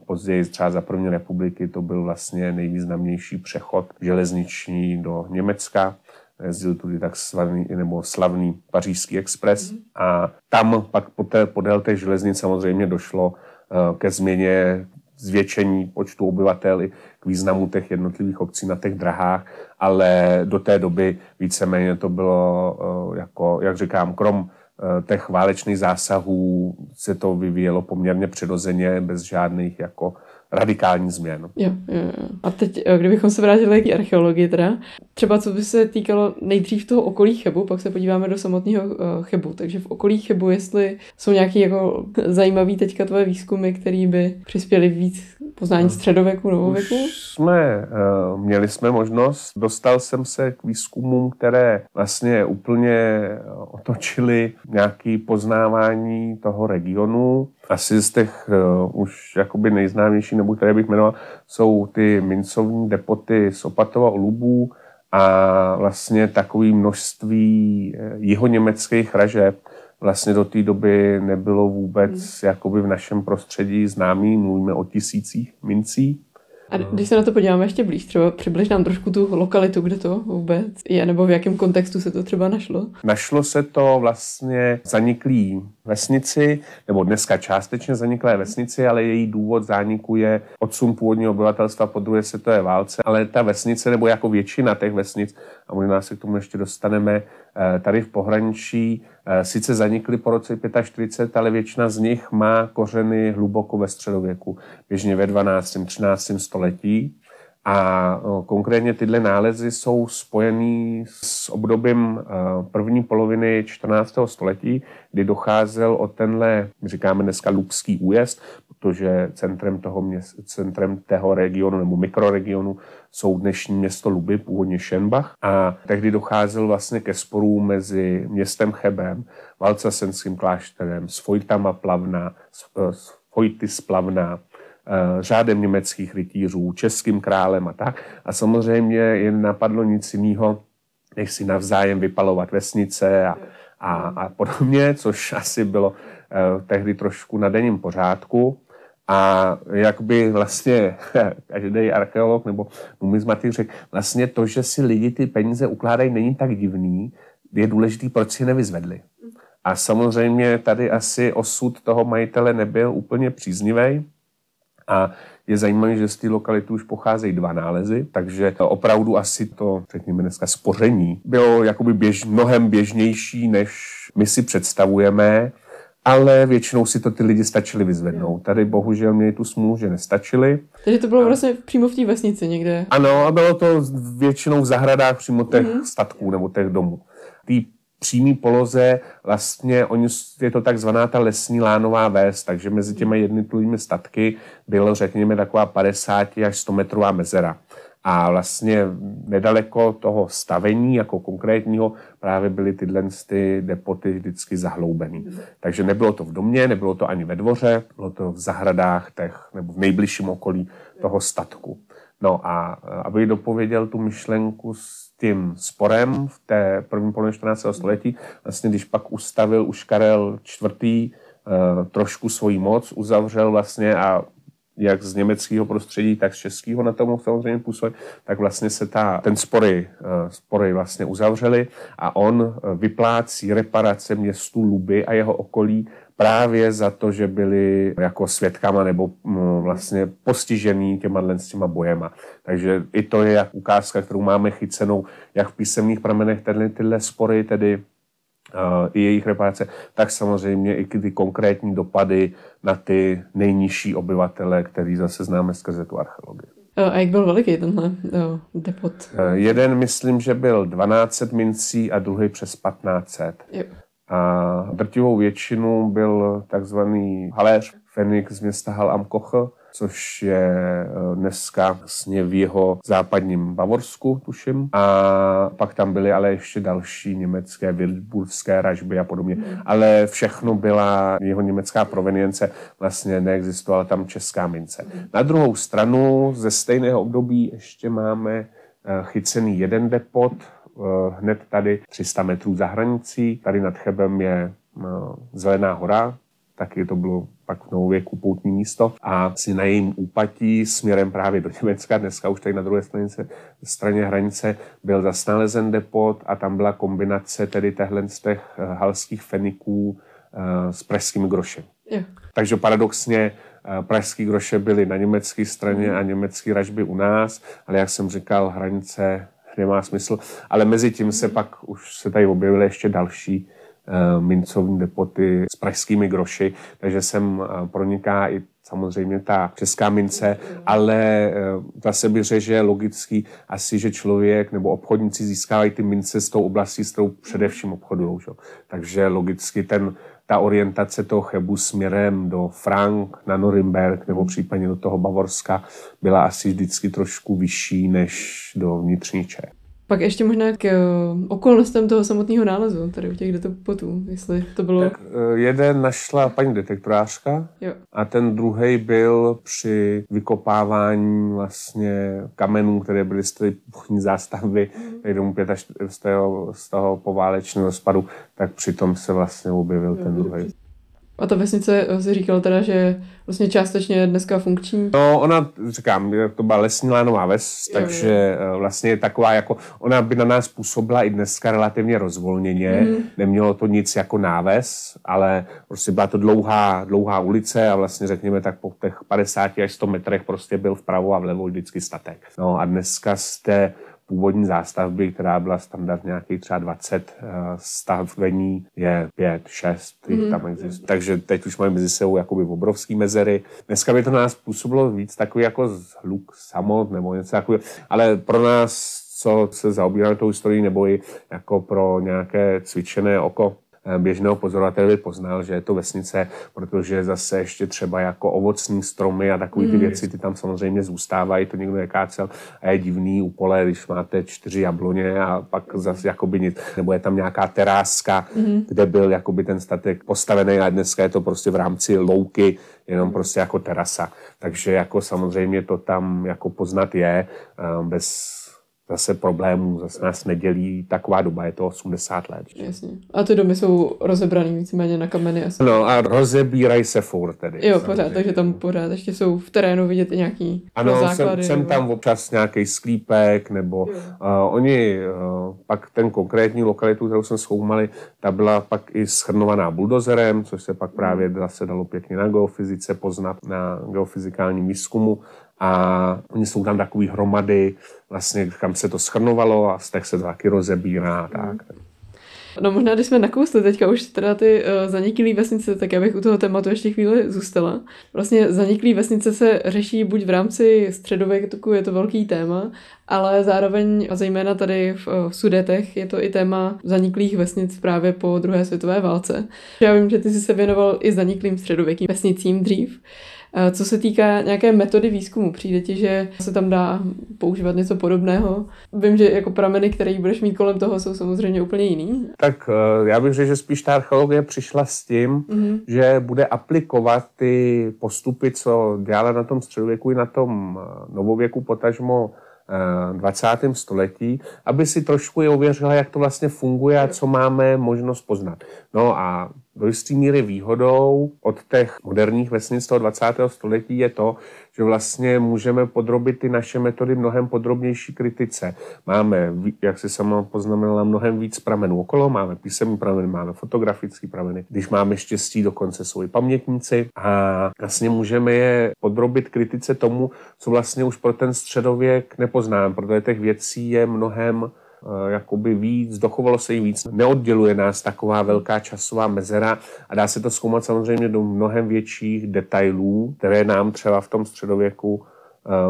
Později třeba za první republiky to byl vlastně nejvýznamnější přechod železniční do Německa jezdil tudy tak slavný, nebo slavný pařížský expres mm. a tam pak poté, podél té železnice samozřejmě došlo e, ke změně zvětšení počtu obyvatel k významu těch jednotlivých obcí na těch drahách, ale do té doby víceméně to bylo, eh, jako, jak říkám, krom eh, těch válečných zásahů se to vyvíjelo poměrně přirozeně, bez žádných jako radikální změn. Jo, jo, jo. A teď, eh, kdybychom se vrátili k archeologii teda, třeba co by se týkalo nejdřív toho okolí Chebu, pak se podíváme do samotného uh, Chebu. Takže v okolí Chebu, jestli jsou nějaké jako zajímavé teďka tvoje výzkumy, které by přispěly víc poznání středověku, novověku? Už jsme, měli jsme možnost, dostal jsem se k výzkumům, které vlastně úplně otočily nějaké poznávání toho regionu. Asi z těch uh, už jakoby nejznámější, nebo které bych jmenoval, jsou ty mincovní depoty z Opatova Lubů a vlastně takové množství eh, jihoněmeckých ražeb vlastně do té doby nebylo vůbec hmm. jakoby v našem prostředí známý, mluvíme o tisících mincí. A když se na to podíváme ještě blíž, třeba přibliž nám trošku tu lokalitu, kde to vůbec je, nebo v jakém kontextu se to třeba našlo? Našlo se to vlastně zaniklý vesnici, nebo dneska částečně zaniklé vesnici, ale její důvod zániku je odsun původního obyvatelstva po druhé světové válce, ale ta vesnice, nebo jako většina těch vesnic, a možná se k tomu ještě dostaneme, eh, tady v pohraničí sice zanikly po roce 45, ale většina z nich má kořeny hluboko ve středověku, běžně ve 12. 13. století. A konkrétně tyhle nálezy jsou spojený s obdobím první poloviny 14. století, kdy docházel o tenhle, říkáme dneska Lubský újezd, protože centrem toho, centrem tého regionu nebo mikroregionu jsou dnešní město Luby, původně Šenbach. A tehdy docházel vlastně ke sporům mezi městem Chebem, Valcasenským klášterem, s Fojtama Plavna, s Fojty Splavna, Eh, řádem německých rytířů, českým králem a tak. A samozřejmě jen napadlo nic jiného, než si navzájem vypalovat vesnice a, a, a podobně, což asi bylo eh, tehdy trošku na denním pořádku. A jak by vlastně každý archeolog nebo numizmatik řekl, vlastně to, že si lidi ty peníze ukládají, není tak divný, je důležitý, proč si nevyzvedli. A samozřejmě tady asi osud toho majitele nebyl úplně příznivý. A je zajímavé, že z té lokality už pocházejí dva nálezy, takže opravdu asi to, řekněme dneska, spoření bylo jakoby běž, mnohem běžnější, než my si představujeme, ale většinou si to ty lidi stačili vyzvednout. Tady bohužel měli tu smůlu, že nestačili. Takže to bylo vlastně přímo v té vesnici někde? Ano, a bylo to většinou v zahradách přímo těch mm-hmm. statků nebo těch domů. Tý přímý poloze vlastně oni, je to takzvaná ta lesní lánová ves, takže mezi těmi jednotlivými statky bylo, řekněme, taková 50 až 100 metrová mezera. A vlastně nedaleko toho stavení jako konkrétního právě byly tyhle ty depoty vždycky zahloubený. Takže nebylo to v domě, nebylo to ani ve dvoře, bylo to v zahradách těch, nebo v nejbližším okolí toho statku. No a aby dopověděl tu myšlenku s tím sporem v té první polovině 14. století, vlastně když pak ustavil už Karel IV. Eh, trošku svoji moc, uzavřel vlastně a jak z německého prostředí, tak z českého na tom samozřejmě působit, tak vlastně se ta, ten spory, eh, spory vlastně uzavřely a on eh, vyplácí reparace městu Luby a jeho okolí právě za to, že byli jako svědkama nebo mm, vlastně postižený těma s těma bojema. Takže i to je jak ukázka, kterou máme chycenou jak v písemných pramenech, tyhle, tyhle spory, tedy i jejich reparace, tak samozřejmě i ty konkrétní dopady na ty nejnižší obyvatele, který zase známe skrze tu archeologii. A jak byl veliký tenhle depot? Jeden myslím, že byl 12 mincí a druhý přes 1500. Jo a drtivou většinu byl takzvaný haléř Fenix z města Hal am Koche, což je e, dneska vlastně v jeho západním Bavorsku, tuším. A pak tam byly ale ještě další německé, Wildburské ražby a podobně. Ale všechno byla jeho německá provenience, vlastně neexistovala tam česká mince. Na druhou stranu ze stejného období ještě máme e, chycený jeden depot, Eh, hned tady 300 metrů za hranicí. Tady nad Chebem je eh, Zelená hora, taky to bylo pak v novověku poutní místo a si na jejím úpatí směrem právě do Německa, dneska už tady na druhé straně, straně hranice byl zase nalezen depot a tam byla kombinace tedy těchto z těch eh, halských feniků s pražským grošem. Takže paradoxně pražský groše byly na německé straně a německý ražby u nás, ale jak jsem říkal, hranice nemá smysl. Ale mezi tím se pak už se tady objevily ještě další uh, mincovní depoty s pražskými groši, takže sem uh, proniká i samozřejmě ta česká mince, ale uh, zase bych řekl, že logický asi, že člověk nebo obchodníci získávají ty mince s tou oblastí, s tou především obchodují. Takže logicky ten, ta orientace toho Chebu směrem do Frank na Norimberg nebo případně do toho Bavorska byla asi vždycky trošku vyšší než do vnitřní Čech. Pak ještě možná k eh, okolnostem toho samotného nálezu, tady u těch detopotů, jestli to bylo... Tak eh, jeden našla paní detektorářka jo. a ten druhý byl při vykopávání vlastně kamenů, které byly z té zástavby, mm. domů pět až z toho, z toho poválečného rozpadu, tak přitom se vlastně objevil jo, ten druhý. A ta vesnice eh, si říkal teda, že vlastně částečně je dneska funkční? No, ona, říkám, to byla lesní lánová ves, jo, takže jo. vlastně je taková jako, ona by na nás působila i dneska relativně rozvolněně, mm. nemělo to nic jako náves, ale prostě byla to dlouhá, dlouhá ulice a vlastně řekněme tak po těch 50 až 100 metrech prostě byl vpravo a vlevo vždycky statek. No a dneska jste původní zástavby, která byla standard nějakých třeba 20 uh, stavení, je 5, 6, mm. tam existuje. Takže teď už mají mezi sebou jakoby obrovský mezery. Dneska by to nás působilo víc takový jako hluk samot nebo něco takového, ale pro nás co se zaobíráme tou historií, nebo i jako pro nějaké cvičené oko, Eh, běžného pozorovatele by poznal, že je to vesnice, protože zase ještě třeba jako ovocní stromy a takové ty mm. věci, ty tam samozřejmě zůstávají, to někdo nekácel a je divný u pole, když máte čtyři jabloně a pak zase jakoby nic, nebo je tam nějaká teráska, mm. kde byl jakoby ten statek postavený a dneska je to prostě v rámci louky, jenom mm. prostě jako terasa. Takže jako samozřejmě to tam jako poznat je eh, bez zase problémů, zase nás nedělí taková doba, je to 80 let. Jasně. A ty domy jsou rozebraný víceméně na kameny asi. No a rozebírají se furt tedy. Jo, pořád, takže tam pořád ještě jsou v terénu vidět i nějaký ano, základy. Jsem, jsem tam občas nějaký sklípek, nebo uh, oni uh, pak ten konkrétní lokalitu, kterou jsme zkoumali, ta byla pak i schrnovaná buldozerem, což se pak právě zase dalo pěkně na geofyzice poznat, na geofyzikálním výzkumu a oni jsou tam takový hromady, vlastně kam se to schrnovalo a z těch se to taky rozebírá a tak. No možná, když jsme nakousli teďka už teda ty uh, zaniklý vesnice, tak já bych u toho tématu ještě chvíli zůstala. Vlastně zaniklý vesnice se řeší buď v rámci středověku, je to velký téma, ale zároveň a zejména tady v, v Sudetech je to i téma zaniklých vesnic právě po druhé světové válce. Já vím, že ty jsi se věnoval i zaniklým středověkým vesnicím dřív. Eh, co se týká nějaké metody výzkumu, přijde ti, že se tam dá používat něco podobného? Vím, že jako prameny, které budeš mít kolem toho, jsou samozřejmě úplně jiný. Tak eh, já bych řekl, že spíš ta archeologie přišla s tím, mm-hmm. že bude aplikovat ty postupy, co dělala na tom středověku i na tom eh, novověku, potažmo 20. století, aby si trošku je ověřila, jak to vlastně funguje a co máme možnost poznat. No a do jisté míry výhodou od těch moderních vesnic toho 20. století je to, že vlastně můžeme podrobit ty naše metody mnohem podrobnější kritice. Máme, jak si sama poznamenala, mnohem víc pramenů okolo, máme písemní prameny, máme fotografické prameny. Když máme štěstí, dokonce jsou i pamětníci a vlastně můžeme je podrobit kritice tomu, co vlastně už pro ten středověk nepoznám, protože těch věcí je mnohem jakoby víc, dochovalo se jí víc. Neodděluje nás taková velká časová mezera a dá se to zkoumat samozřejmě do mnohem větších detailů, které nám třeba v tom středověku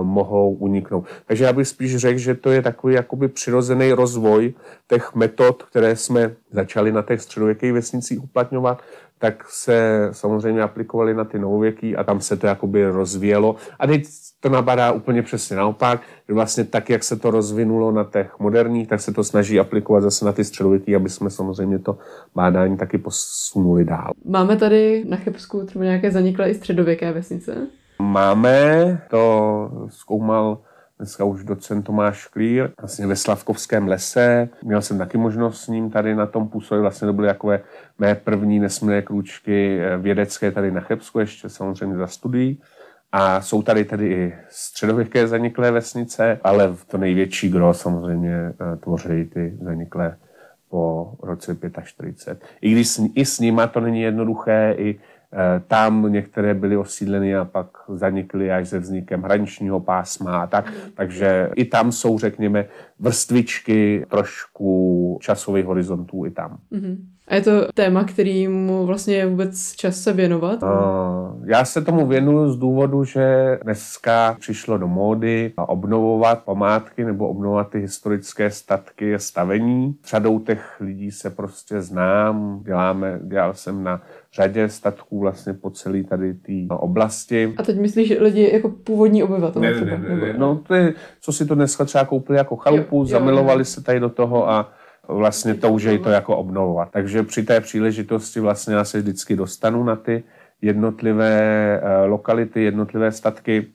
mohou uniknout. Takže já bych spíš řekl, že to je takový jakoby přirozený rozvoj těch metod, které jsme začali na těch středověkých vesnicích uplatňovat, tak se samozřejmě aplikovali na ty novověký a tam se to jakoby rozvíjelo. A teď to nabadá úplně přesně naopak, že vlastně tak, jak se to rozvinulo na těch moderních, tak se to snaží aplikovat zase na ty středověký, aby jsme samozřejmě to bádání taky posunuli dál. Máme tady na Chebsku třeba nějaké zaniklé i středověké vesnice? Máme, to zkoumal dneska už docent Tomáš Klír, vlastně ve Slavkovském lese. Měl jsem taky možnost s ním tady na tom působit. Vlastně to byly takové mé první nesmlé krůčky vědecké tady na Chebsku, ještě samozřejmě za studií. A jsou tady tedy i středověké zaniklé vesnice, ale to největší gro samozřejmě eh, tvoří ty zaniklé po roce 45. I když i s nima to není jednoduché, i eh, tam některé byly osídleny a pak zanikly až se vznikem hraničního pásma a tak. Mm. Takže i tam jsou, řekněme, vrstvičky trošku časových horizontů i tam. Mm-hmm. A je to téma, kterýmu vlastně je vůbec čas se věnovat? Uh, já se tomu věnuju z důvodu, že dneska přišlo do módy obnovovat památky nebo obnovovat ty historické statky a stavení. Řadou těch lidí se prostě znám, děláme, dělal jsem na řadě statků vlastně po celé tady té oblasti. A teď myslíš lidi jako původní obyvatelé? Ne, ne, ne, ne, no to je, co si to dneska třeba koupili jako chalupu, jo, jo, zamilovali jo. se tady do toho a vlastně toužejí to jako obnovovat. Takže při té příležitosti vlastně já se vždycky dostanu na ty jednotlivé eh, lokality, jednotlivé statky,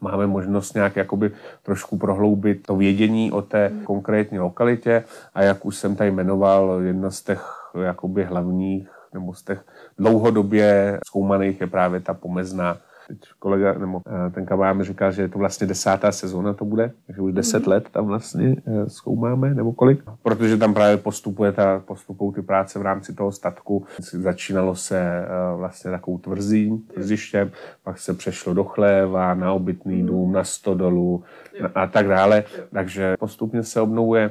máme možnost nějak jakoby trošku prohloubit to vědění o té konkrétní lokalitě a jak už jsem tady jmenoval, jedna z těch jakoby hlavních nebo z těch dlouhodobě zkoumaných je právě ta pomezná teď kolega, nebo eh, ten kamarád mi říkal, že je to vlastně desátá sezóna to bude, takže už deset mhm. let tam vlastně eh, zkoumáme, nebo kolik. Protože tam právě postupuje ta, postupují ty práce v rámci toho statku. Začínalo se eh, vlastně takovou tvrzí, tvrzištěm, pak se přešlo do chléva, na obytný mhm. dům, na stodolu a tak dále. Takže postupně se obnovuje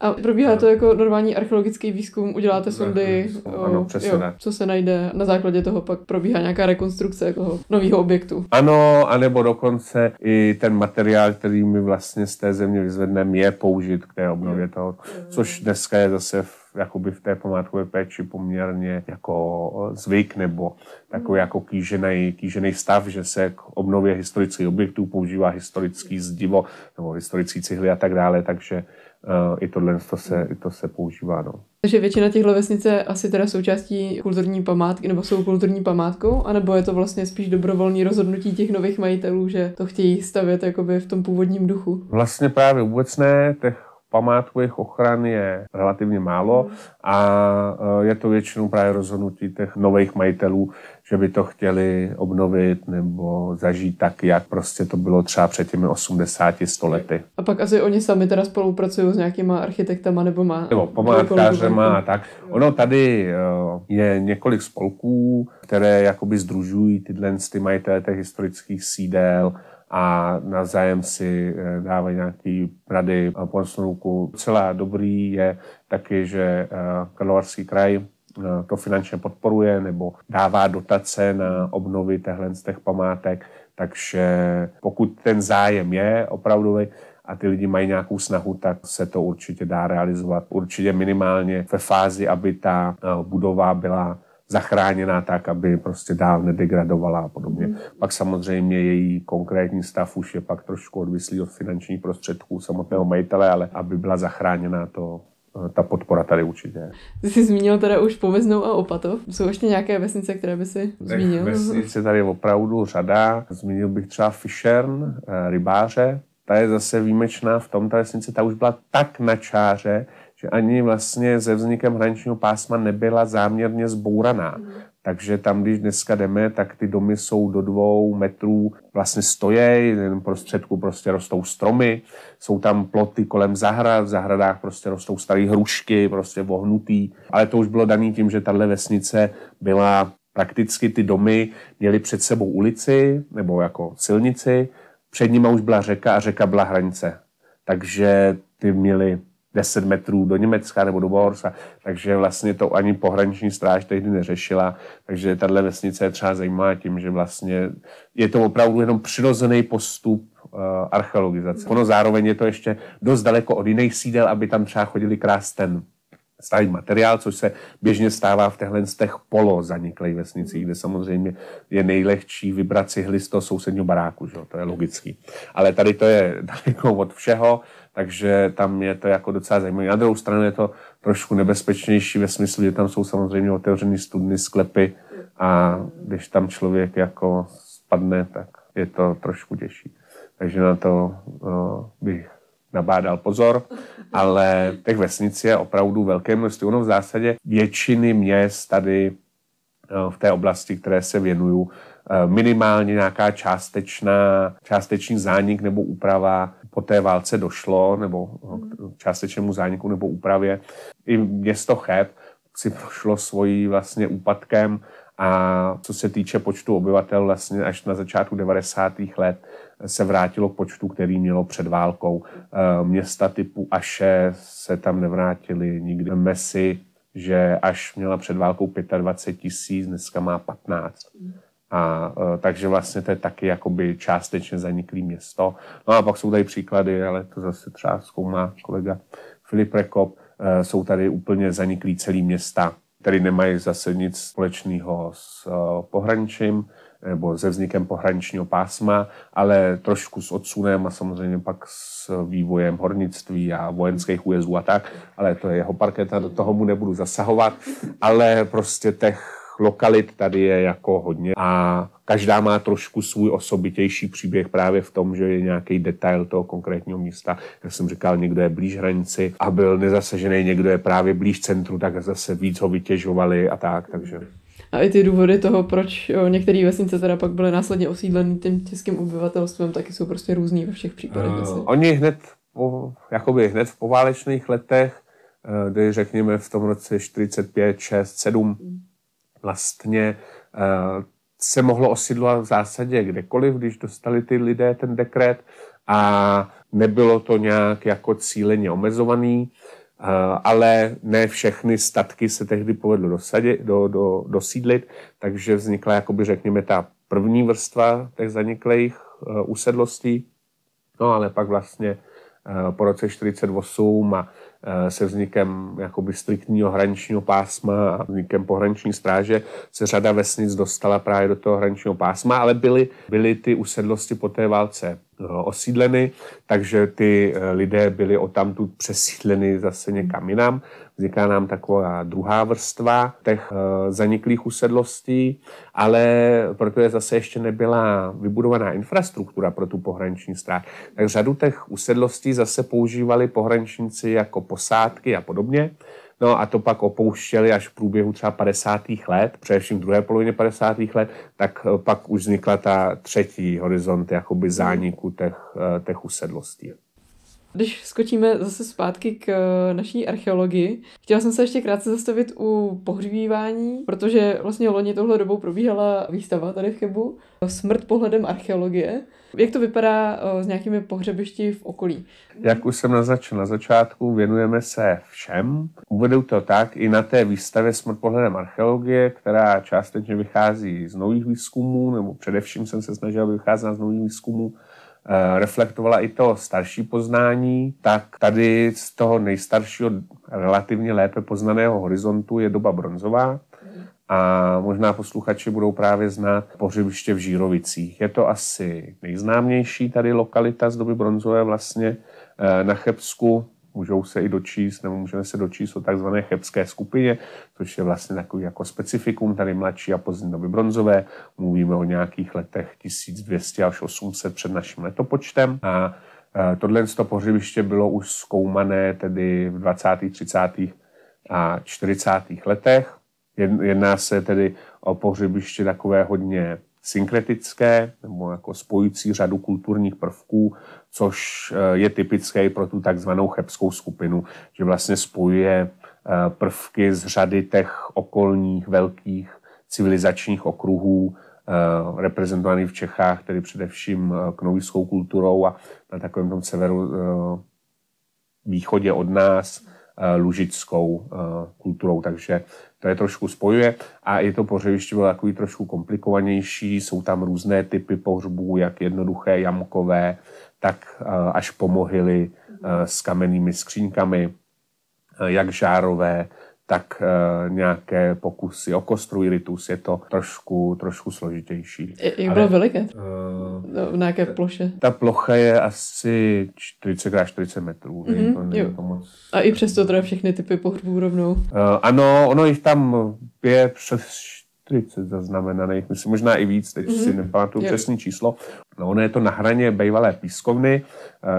a probíhá to jako normální archeologický výzkum, uděláte sondy, ano, přesně jo, co se najde, na základě toho pak probíhá nějaká rekonstrukce toho nového objektu. Ano, anebo dokonce i ten materiál, který my vlastně z té země vyzvedneme, je použit k té obnově toho, což dneska je zase v jakoby v té památkové péči poměrně jako zvyk nebo takový jako kýžený, kýžený stav, že se k obnově historických objektů používá historický zdivo nebo historický cihly a tak dále, takže i tohle to se, i to se používá. No. Takže většina těchto vesnic je asi teda součástí kulturní památky, nebo jsou kulturní památkou, anebo je to vlastně spíš dobrovolné rozhodnutí těch nových majitelů, že to chtějí stavět jakoby v tom původním duchu? Vlastně právě vůbec ne, těch památkových ochran je relativně málo hmm. a e, je to většinou právě rozhodnutí těch nových majitelů, že by to chtěli obnovit nebo zažít tak, jak prostě to bylo třeba před těmi 80 stolety. A pak asi oni sami teda spolupracují s nějakýma architektama nebo má... Nebo památkářema a tak. Ono tady e, je několik spolků, které jakoby združují tyhle ty majitele těch historických sídel, a navzájem si eh, dávají nějaký rady a poslouku. Celá dobrý je taky, že eh, Karlovarský kraj eh, to finančně podporuje nebo dává dotace na obnovy těchto z těch památek, takže pokud ten zájem je opravdový, a ty lidi mají nějakou snahu, tak se to určitě dá realizovat. Určitě minimálně ve fázi, aby ta budova byla zachráněná tak, aby prostě dál nedegradovala a podobně. Mm. Pak samozřejmě její konkrétní stav už je pak trošku odvislý od finančních prostředků samotného majitele, ale aby byla zachráněná, to eh, ta podpora tady určitě. Ty jsi zmínil teda už Poveznou a Opatov. Jsou ještě nějaké vesnice, které by si zmínil? Vesnice tady je opravdu řada. Zmínil bych třeba Fischern, eh, rybáře. Ta je zase výjimečná v tom, ta vesnice ta už byla tak na čáře, ani vlastně se vznikem hraničního pásma nebyla záměrně zbouraná. Mm. Takže tam, když dneska jdeme, tak ty domy jsou do dvou metrů vlastně stojí, jen prostředku prostě rostou stromy, jsou tam ploty kolem zahrad, v zahradách prostě rostou staré hrušky, prostě vohnutý. Ale to už bylo daný tím, že tahle vesnice byla prakticky ty domy měly před sebou ulici nebo jako silnici, před nimi už byla řeka a řeka byla hranice. Takže ty měly 10 metrů do Německa nebo do Bohorsa, takže vlastně to ani pohraniční stráž tehdy neřešila, takže tahle vesnice je třeba zajímavá tím, že vlastně je to opravdu jenom přirozený postup uh, archeologizace. Ono zároveň je to ještě dost daleko od jiných sídel, aby tam třeba chodili krást ten starý materiál, což se běžně stává v těchto z těch polo zaniklých vesnicích, kde samozřejmě je nejlehčí vybrat cihly z toho sousedního baráku, že? to je logický. Ale tady to je daleko od všeho, takže tam je to jako docela zajímavé. Na druhou stranu je to trošku nebezpečnější ve smyslu, že tam jsou samozřejmě otevřené studny, sklepy a když tam člověk jako spadne, tak je to trošku těžší. Takže na to uh, bych nabádal pozor, ale těch vesnic je opravdu velké množství. Ono v zásadě většiny měst tady uh, v té oblasti, které se věnuju, uh, minimálně nějaká částečná, částečný zánik nebo úprava po té válce došlo, nebo k částečnému zániku nebo úpravě. I město Cheb si prošlo svojí vlastně úpadkem a co se týče počtu obyvatel, vlastně až na začátku 90. let se vrátilo k počtu, který mělo před válkou. E, města typu Aše se tam nevrátily nikdy. Mesi, že až měla před válkou 25 tisíc, dneska má 15. A uh, takže vlastně to je taky jakoby částečně zaniklý město. No a pak jsou tady příklady, ale to zase třeba zkoumá kolega Filip Rekop. Uh, jsou tady úplně zaniklý celý města, které nemají zase nic společného s uh, pohraničím nebo se vznikem pohraničního pásma, ale trošku s odsunem a samozřejmě pak s vývojem hornictví a vojenských újezdů a tak, ale to je jeho parketa, do toho mu nebudu zasahovat, ale prostě těch lokalit tady je jako hodně a každá má trošku svůj osobitější příběh právě v tom, že je nějaký detail toho konkrétního místa. Jak jsem říkal, někdo je blíž hranici a byl nezasažený, někdo je právě blíž centru, tak zase víc ho vytěžovali a tak, takže... A i ty důvody toho, proč některé vesnice teda pak byly následně osídleny tím českým obyvatelstvem, taky jsou prostě různý ve všech případech. Uh, oni hned, po, jakoby hned v poválečných letech, uh, kdy řekněme v tom roce 45, 6, 7, vlastně uh, se mohlo osidlovat v zásadě kdekoliv, když dostali ty lidé ten dekret a nebylo to nějak jako cíleně omezovaný, ale ne všechny statky se tehdy povedlo dosadit, do, do, dosídlit, takže vznikla, jakoby řekněme, ta první vrstva těch zaniklých uh, usedlostí. No ale pak vlastně po roce 48 a Eh, se vznikem jakoby striktního hraničního pásma a vznikem pohraniční stráže se řada vesnic dostala právě do toho hraničního pásma, ale byly, byly ty usedlosti po té válce eh, osídleny, takže ty eh, lidé byli o tamtud přesídleny zase někam jinam vzniká nám taková druhá vrstva těch eh, zaniklých usedlostí, ale protože zase ještě nebyla vybudovaná infrastruktura pro tu pohraniční stráž, tak řadu těch usedlostí zase používali pohraničníci jako posádky a podobně. No a to pak opouštěli až v průběhu třeba 50. let, především v druhé polovině 50. let, tak eh, pak už vznikla ta třetí horizont jakoby zániku těch, eh, těch usedlostí. Když skočíme zase zpátky k eh, naší archeologii, chtěla jsem se ještě krátce zastavit u pohřbívání, protože vlastně loni tohle dobou probíhala výstava tady v Chebu Smrt pohledem archeologie. Jak to vypadá eh, s nějakými pohřebišti v okolí? Jak už jsem naznačil na začátku, věnujeme se všem. Uvedu to tak i na té výstavě Smrt pohledem archeologie, která částečně vychází z nových výzkumů, nebo především jsem se snažil vycházet z nových výzkumů, reflektovala i to starší poznání, tak tady z toho nejstaršího, relativně lépe poznaného horizontu je doba bronzová a možná posluchači budou právě znát pohřebiště v Žírovicích. Je to asi nejznámější tady lokalita z doby bronzové vlastně eh, na Chebsku můžou se i dočíst, nebo můžeme se dočíst o takzvané chebské skupině, což je vlastně takový jako specifikum tady mladší a pozdní doby bronzové. Mluvíme o nějakých letech 1200 až 800 před naším letopočtem. A tohle to pohřebiště bylo už zkoumané tedy v 20., 30. a 40. letech. Jedná se tedy o pohřebiště takové hodně synkretické nebo jako spojující řadu kulturních prvků, což eh, je typické pro tu takzvanou chebskou skupinu, že vlastně spojuje eh, prvky z řady těch okolních velkých civilizačních okruhů, eh, reprezentovaných v Čechách, tedy především knoviskou kulturou a na takovém tom severu východě od nás lužickou kulturou. Takže to je trošku spojuje a je to pohřebiště bylo takový trošku komplikovanější, jsou tam různé typy pohřbů, jak jednoduché jamkové, tak eh, až po mohyly eh, s kamennými skřínkami, eh, jak žárové, tak nějaké pokusy o kostruiritus je to trošku, trošku složitější. Jak bylo veliké? Uh, na jaké ploše? Ta plocha je asi 40 x 40 metrů. Mm-hmm, to není to moc... A i přesto teda všechny typy pohřbů rovnou? Uh, ano, ono jich tam je přes 40 zaznamenaných, myslím možná i víc, teď mm-hmm. si nepamatuju yeah. přesné číslo. No, ono je to na hraně bývalé pískovny,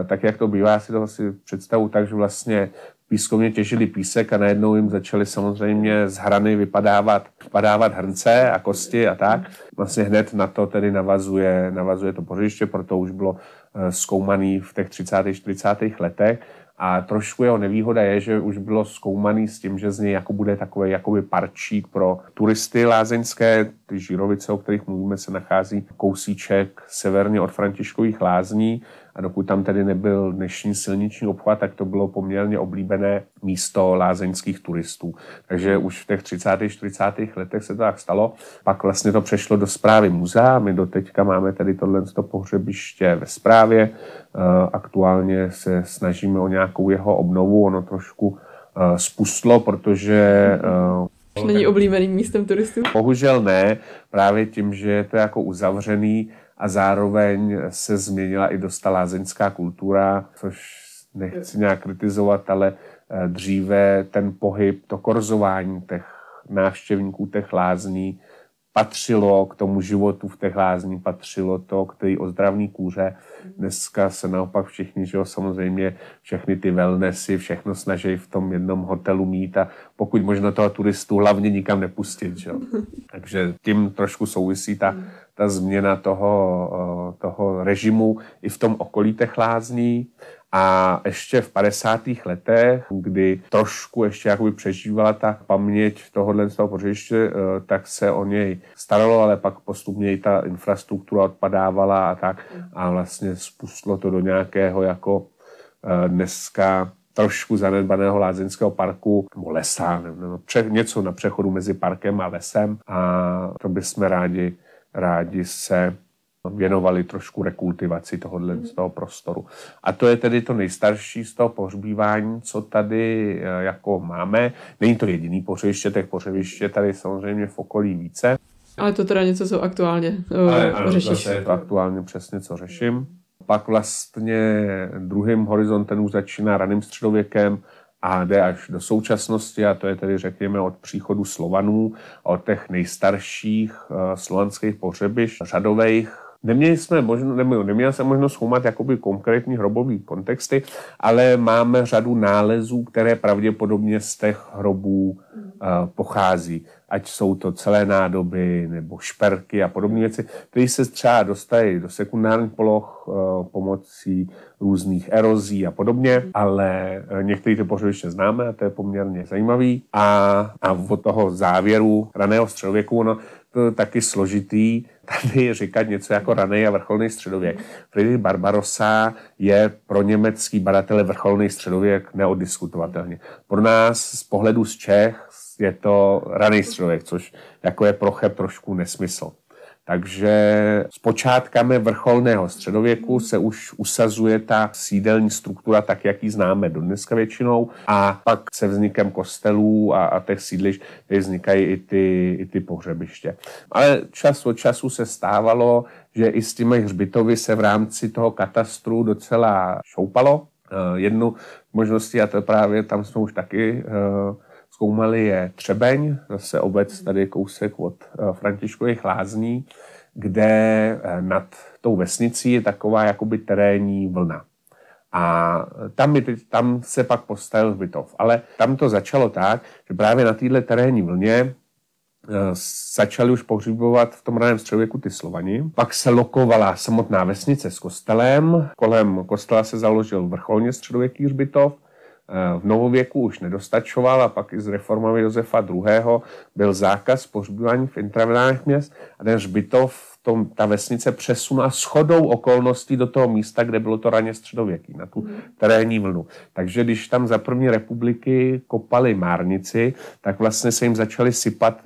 tak jak to bývá, si to asi představu tak, že vlastně pískovně těžili písek a najednou jim začaly samozřejmě z hrany vypadávat, vypadávat hrnce a kosti a tak. Vlastně hned na to tedy navazuje, navazuje to pořiště, proto už bylo e, zkoumaný v těch 30. 40. letech a trošku jeho nevýhoda je, že už bylo zkoumaný s tím, že z něj jako bude takový jakoby parčík pro turisty lázeňské. Ty žírovice, o kterých mluvíme, se nachází kousíček severně od Františkových lázní a dokud tam tedy nebyl dnešní silniční obchvat, tak to bylo poměrně oblíbené místo lázeňských turistů. Takže už v těch 30. 40. letech se to tak stalo. Pak vlastně to přešlo do zprávy muzea. My do teďka máme tedy tohle pohřebiště ve správě. Eh, aktuálně se snažíme o nějakou jeho obnovu. Ono trošku eh, spustlo, protože eh, Není oblíbeným místem turistů? Bohužel ne, právě tím, že je to jako uzavřený, a zároveň se změnila i dost ta lázeňská kultura, což nechci nějak kritizovat, ale eh, dříve ten pohyb, to korzování těch návštěvníků těch lázní patřilo k tomu životu v těch lázní, patřilo to k té ozdravní kůře. Dneska se naopak všichni, že jo, samozřejmě všechny ty wellnessy, všechno snaží v tom jednom hotelu mít a pokud možno toho turistu hlavně nikam nepustit, že jo. Takže tím trošku souvisí ta, ta změna toho, toho režimu i v tom okolí těch lázní. A ještě v 50. letech, kdy trošku ještě jakoby přežívala ta paměť tohohle z toho pořiště, eh, tak se o něj staralo, ale pak postupně i ta infrastruktura odpadávala a tak. A vlastně spustilo to do nějakého jako eh, dneska trošku zanedbaného lázeňského parku, nebo lesa, nebo pře, něco na přechodu mezi parkem a lesem. A to bychom rádi, rádi se věnovali trošku rekultivaci tohohle z toho prostoru. A to je tedy to nejstarší z toho pohřbívání, co tady eh, jako máme. Není to jediný pohřebiště, těch pohřebiště tady samozřejmě v okolí více. Ale to teda něco, co aktuálně uh, Ale, ano, řešíš. je to aktuálně přesně, co řeším. Pak vlastně druhým horizontem už začíná raným středověkem, a jde až do současnosti, a to je tedy řekněme od příchodu Slovanů, od těch nejstarších uh, slovanských pohřebišť, řadových, Neměli jsme možno, neměl, neměl jsem možnost zkoumat jakoby konkrétní hrobové kontexty, ale máme řadu nálezů, které pravděpodobně z těch hrobů uh, pochází. Ať jsou to celé nádoby nebo šperky a podobné věci, které se třeba dostají do sekundárních poloh uh, pomocí různých erozí a podobně, ale uh, některé ty pořadiště známe a to je poměrně zajímavý. A, a od toho závěru raného středověku, no, taky složitý, tady říkat něco jako raný a vrcholný středověk. Friedrich Barbarossa je pro německý badatele vrcholný středověk neodiskutovatelně. Pro nás z pohledu z Čech je to raný středověk, což jako je pro Cheb trošku nesmysl. Takže s počátkami vrcholného středověku se už usazuje ta sídelní struktura tak, jak ji známe do dneska většinou a pak se vznikem kostelů a, a těch sídlišť vznikají i ty, i ty pohřebiště. Ale čas od času se stávalo, že i s těmi hřbitovy se v rámci toho katastru docela šoupalo. Uh, jednu možností, a to právě, tam jsme už taky uh, zkoumali, je Třebeň, zase obec tady kousek od eh, Františkových lázní, kde eh, nad tou vesnicí je taková jakoby terénní vlna. A tam, je, tam se pak postavil hřbitov. Ale tam to začalo tak, že právě na této terénní vlně eh, začali už pohřibovat v tom raném středověku ty Slovani. Pak se lokovala samotná vesnice s kostelem. Kolem kostela se založil vrcholně středověký hřbitov v novověku už nedostačoval a pak i z reformami Josefa II. byl zákaz pohřbívání v intravenálních měst a ten hřbitov tom, ta vesnice přesunula shodou okolností do toho místa, kde bylo to raně středověký, na tu terénní vlnu. Takže když tam za první republiky kopali márnici, tak vlastně se jim začaly sypat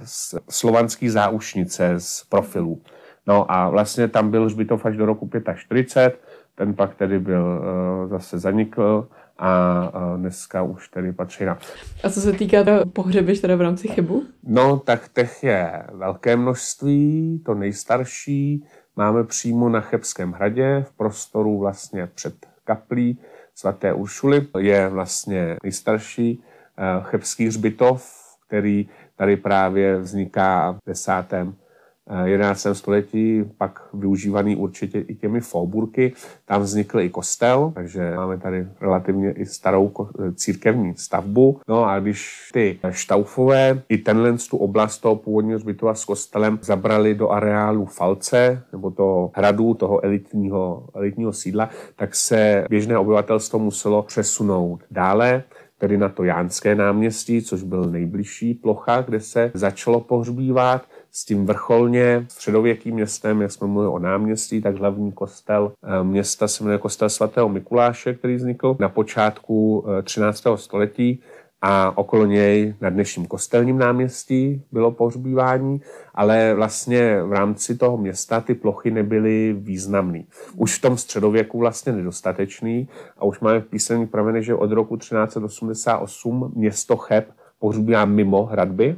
slovanský záušnice z profilů. No a vlastně tam byl hřbitov až do roku 45, ten pak tedy byl uh, zase zanikl a dneska už tedy patří na. A co se týká pohřebiš teda v rámci chybu? No, tak těch je velké množství, to nejstarší máme přímo na Chebském hradě, v prostoru vlastně před kaplí svaté Uršuly. Je vlastně nejstarší eh, chebský hřbitov, který tady právě vzniká v desátém 11. století, pak využívaný určitě i těmi Fauburky. Tam vznikl i kostel, takže máme tady relativně i starou církevní stavbu. No a když ty štaufové i tenhle tu oblast toho původního zbytova s kostelem zabrali do areálu Falce, nebo toho hradu, toho elitního, elitního sídla, tak se běžné obyvatelstvo muselo přesunout dále tedy na to Jánské náměstí, což byl nejbližší plocha, kde se začalo pohřbívat s tím vrcholně středověkým městem, jak jsme mluvili o náměstí, tak hlavní kostel eh, města se jmenuje kostel svatého Mikuláše, který vznikl na počátku 13. Eh, století a okolo něj na dnešním kostelním náměstí bylo pohřbívání, ale vlastně v rámci toho města ty plochy nebyly významné. Už v tom středověku vlastně nedostatečný a už máme v písemných prameny, že od roku 1388 město Cheb pohřbívá mimo hradby,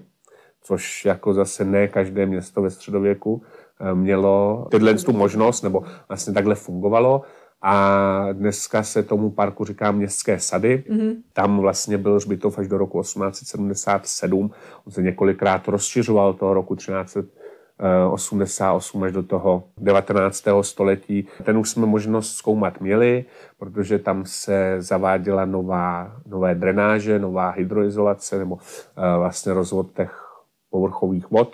což jako zase ne každé město ve středověku eh, mělo tyhle tu možnost, nebo vlastně takhle fungovalo. a dneska se tomu parku říká Městské sady. Mm-hmm. Tam vlastně byl hřbitov až do roku 1877. On se několikrát rozšiřoval toho roku 1388 až do toho 19. století. Ten už jsme možnost zkoumat měli, protože tam se zaváděla nová, nové drenáže, nová hydroizolace nebo eh, vlastně rozvod těch povrchových vod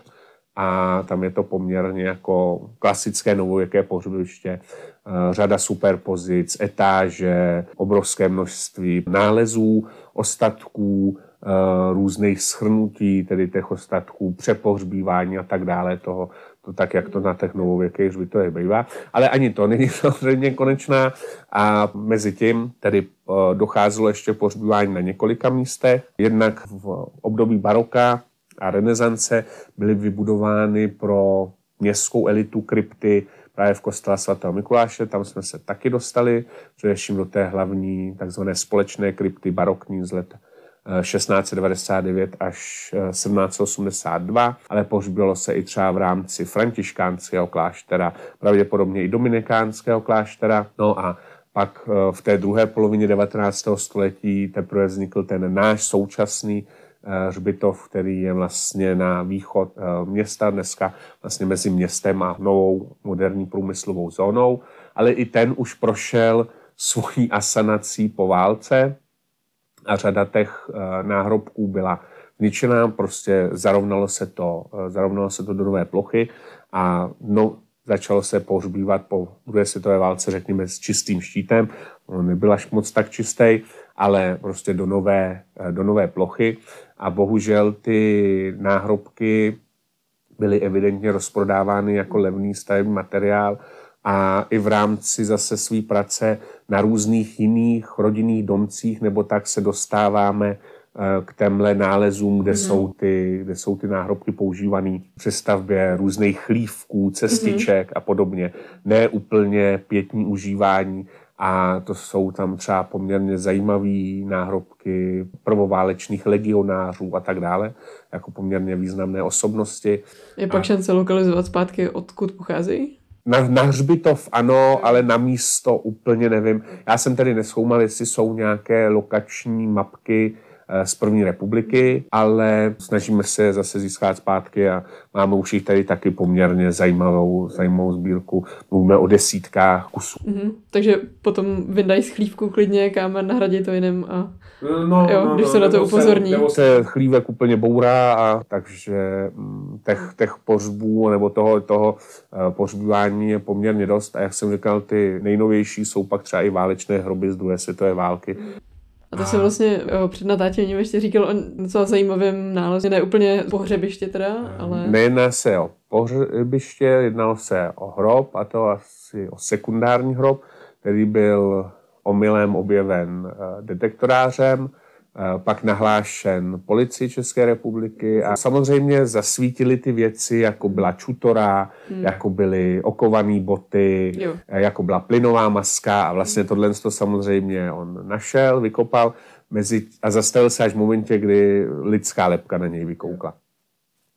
a tam je to poměrně jako klasické novověké pohřebiště. Eh, řada superpozic, etáže, obrovské množství nálezů, ostatků, eh, různých schrnutí, tedy těch ostatků, přepohřbívání a tak dále toho, to tak, jak to na těch novověkých hřbitovech bývá. Ale ani to není samozřejmě konečná a mezi tím tedy eh, docházelo ještě pohřbívání na několika místech. Jednak v období baroka a renesance byly vybudovány pro městskou elitu krypty právě v kostele svatého Mikuláše. Tam jsme se taky dostali, především do té hlavní takzvané společné krypty barokní z let 1699 až 1782, eh, ale pohřbilo se i třeba v rámci františkánského kláštera, pravděpodobně i dominikánského kláštera. No a pak eh, v té druhé polovině 19. století teprve vznikl ten náš současný Eh, hřbitov, který je vlastně na východ eh, města, dneska vlastně mezi městem a novou moderní průmyslovou zónou, ale i ten už prošel svojí asanací po válce a řada těch eh, náhrobků byla zničená, prostě zarovnalo se to, zarovnalo se to do nové plochy a no, začalo se pohřbívat po druhé světové válce, řekněme, s čistým štítem. On nebyl až moc tak čistý, ale prostě do nové, do nové plochy a bohužel ty náhrobky byly evidentně rozprodávány jako levný stavební materiál a i v rámci zase své prace na různých jiných rodinných domcích nebo tak se dostáváme eh, k temhle nálezům, kde, mm. jsou ty, kde jsou ty náhrobky používané při stavbě různých chlívků, cestiček mm. a podobně. Ne úplně pětní užívání, a to jsou tam třeba poměrně zajímavé náhrobky prvoválečných legionářů a tak dále, jako poměrně významné osobnosti. Je pak a... šance lokalizovat zpátky, odkud pocházejí? Na, na hřbitov ano, ale na místo úplně nevím. Já jsem tedy neskoumal, jestli jsou nějaké lokační mapky, z první republiky, ale snažíme se zase získat zpátky a máme už jich tady taky poměrně zajímavou, zajímavou sbírku. Mluvíme o desítkách kusů. Mm-hmm. Takže potom vyndají schlívku klidně, kámen nahradí to jiným a no, jo, no, když no, se na to upozorní. Se, nebo se chlívek úplně bourá a takže mm, těch, těch pořbů nebo toho, toho eh, pořbívání je poměrně dost a jak jsem říkal, ty nejnovější jsou pak třeba i válečné hroby z druhé světové války. A to jsem vlastně o, před natáčením ještě říkal o docela zajímavém nálezu. Ne úplně pohřebiště teda, ale... Nejedná se o pohřebiště, jednalo se o hrob, a to asi o sekundární hrob, který byl omylem objeven eh, detektorářem pak nahlášen policii České republiky a samozřejmě zasvítili ty věci, jako byla čutora, hmm. jako byly okované boty, jo. Eh, jako byla plynová maska a vlastně tohle to samozřejmě on našel, vykopal mezi, a zastavil se až v momentě, kdy lidská lepka na něj vykoukla.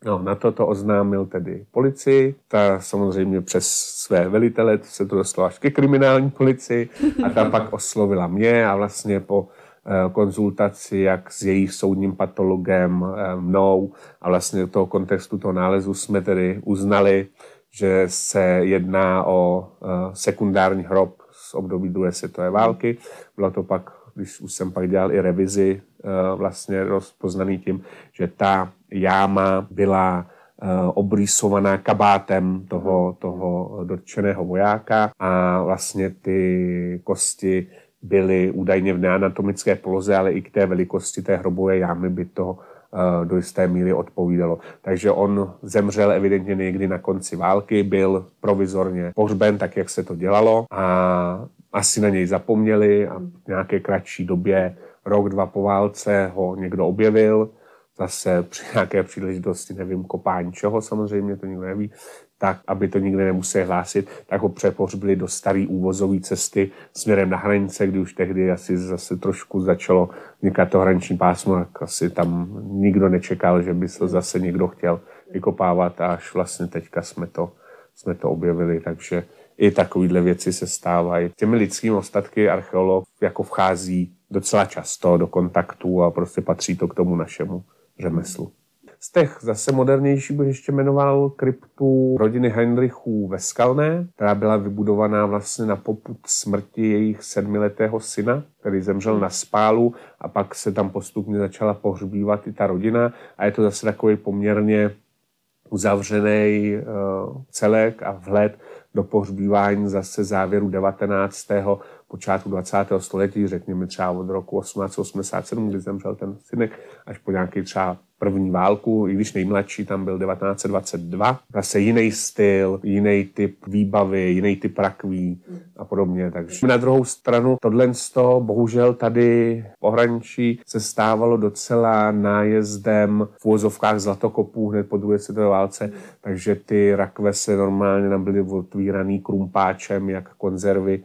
No, na to to oznámil tedy policii. Ta samozřejmě přes své velitele se to dostalo až ke kriminální policii a ta pak oslovila mě a vlastně po Eh, konzultaci jak s jejich soudním patologem, eh, mnou a vlastně do toho kontextu toho nálezu jsme tedy uznali, že se jedná o eh, sekundární hrob z období druhé světové války. Bylo to pak, když už jsem pak dělal i revizi, vlastně rozpoznaný tím, že ta jáma byla obrýsovaná kabátem toho, toho dotčeného vojáka a vlastně ty kosti byly údajně v neanatomické poloze, ale i k té velikosti té hrobové jámy by to eh, do jisté míry odpovídalo. Takže on zemřel evidentně někdy na konci války, byl provizorně pohřben, tak jak se to dělalo a asi na něj zapomněli a v nějaké kratší době, rok, dva po válce ho někdo objevil, zase při nějaké příležitosti, nevím, kopání čeho samozřejmě, to nikdo neví, tak aby to nikde nemuseli hlásit, tak ho přepořbili do staré úvozové cesty směrem na hranice, kdy už tehdy asi zase trošku začalo vznikat to hraniční pásmo, tak asi tam nikdo nečekal, že by se zase někdo chtěl vykopávat a až vlastně teďka jsme to, jsme to objevili, takže i takovéhle věci se stávají. Těmi lidskými ostatky archeolog jako vchází docela často do kontaktu a prostě patří to k tomu našemu řemeslu. Z těch zase modernější bych ještě jmenoval kryptu rodiny Heinrichů ve Skalné, která byla vybudovaná vlastně na poput smrti jejich sedmiletého syna, který zemřel na spálu a pak se tam postupně začala pohřbívat i ta rodina a je to zase takový poměrně uzavřený uh, celek a vhled do pohřbívání zase závěru 19. počátku 20. století, řekněme třeba od roku 1887, kdy zemřel ten synek, až po nějaký třeba první válku, i když nejmladší tam byl 1922. Zase jiný styl, jiný typ výbavy, jiný typ rakví a podobně. Takže na druhou stranu tohle z toho bohužel tady v pohraničí se stávalo docela nájezdem v úvozovkách zlatokopů hned po druhé světové válce, takže ty rakve se normálně tam byly otvíraný krumpáčem, jak konzervy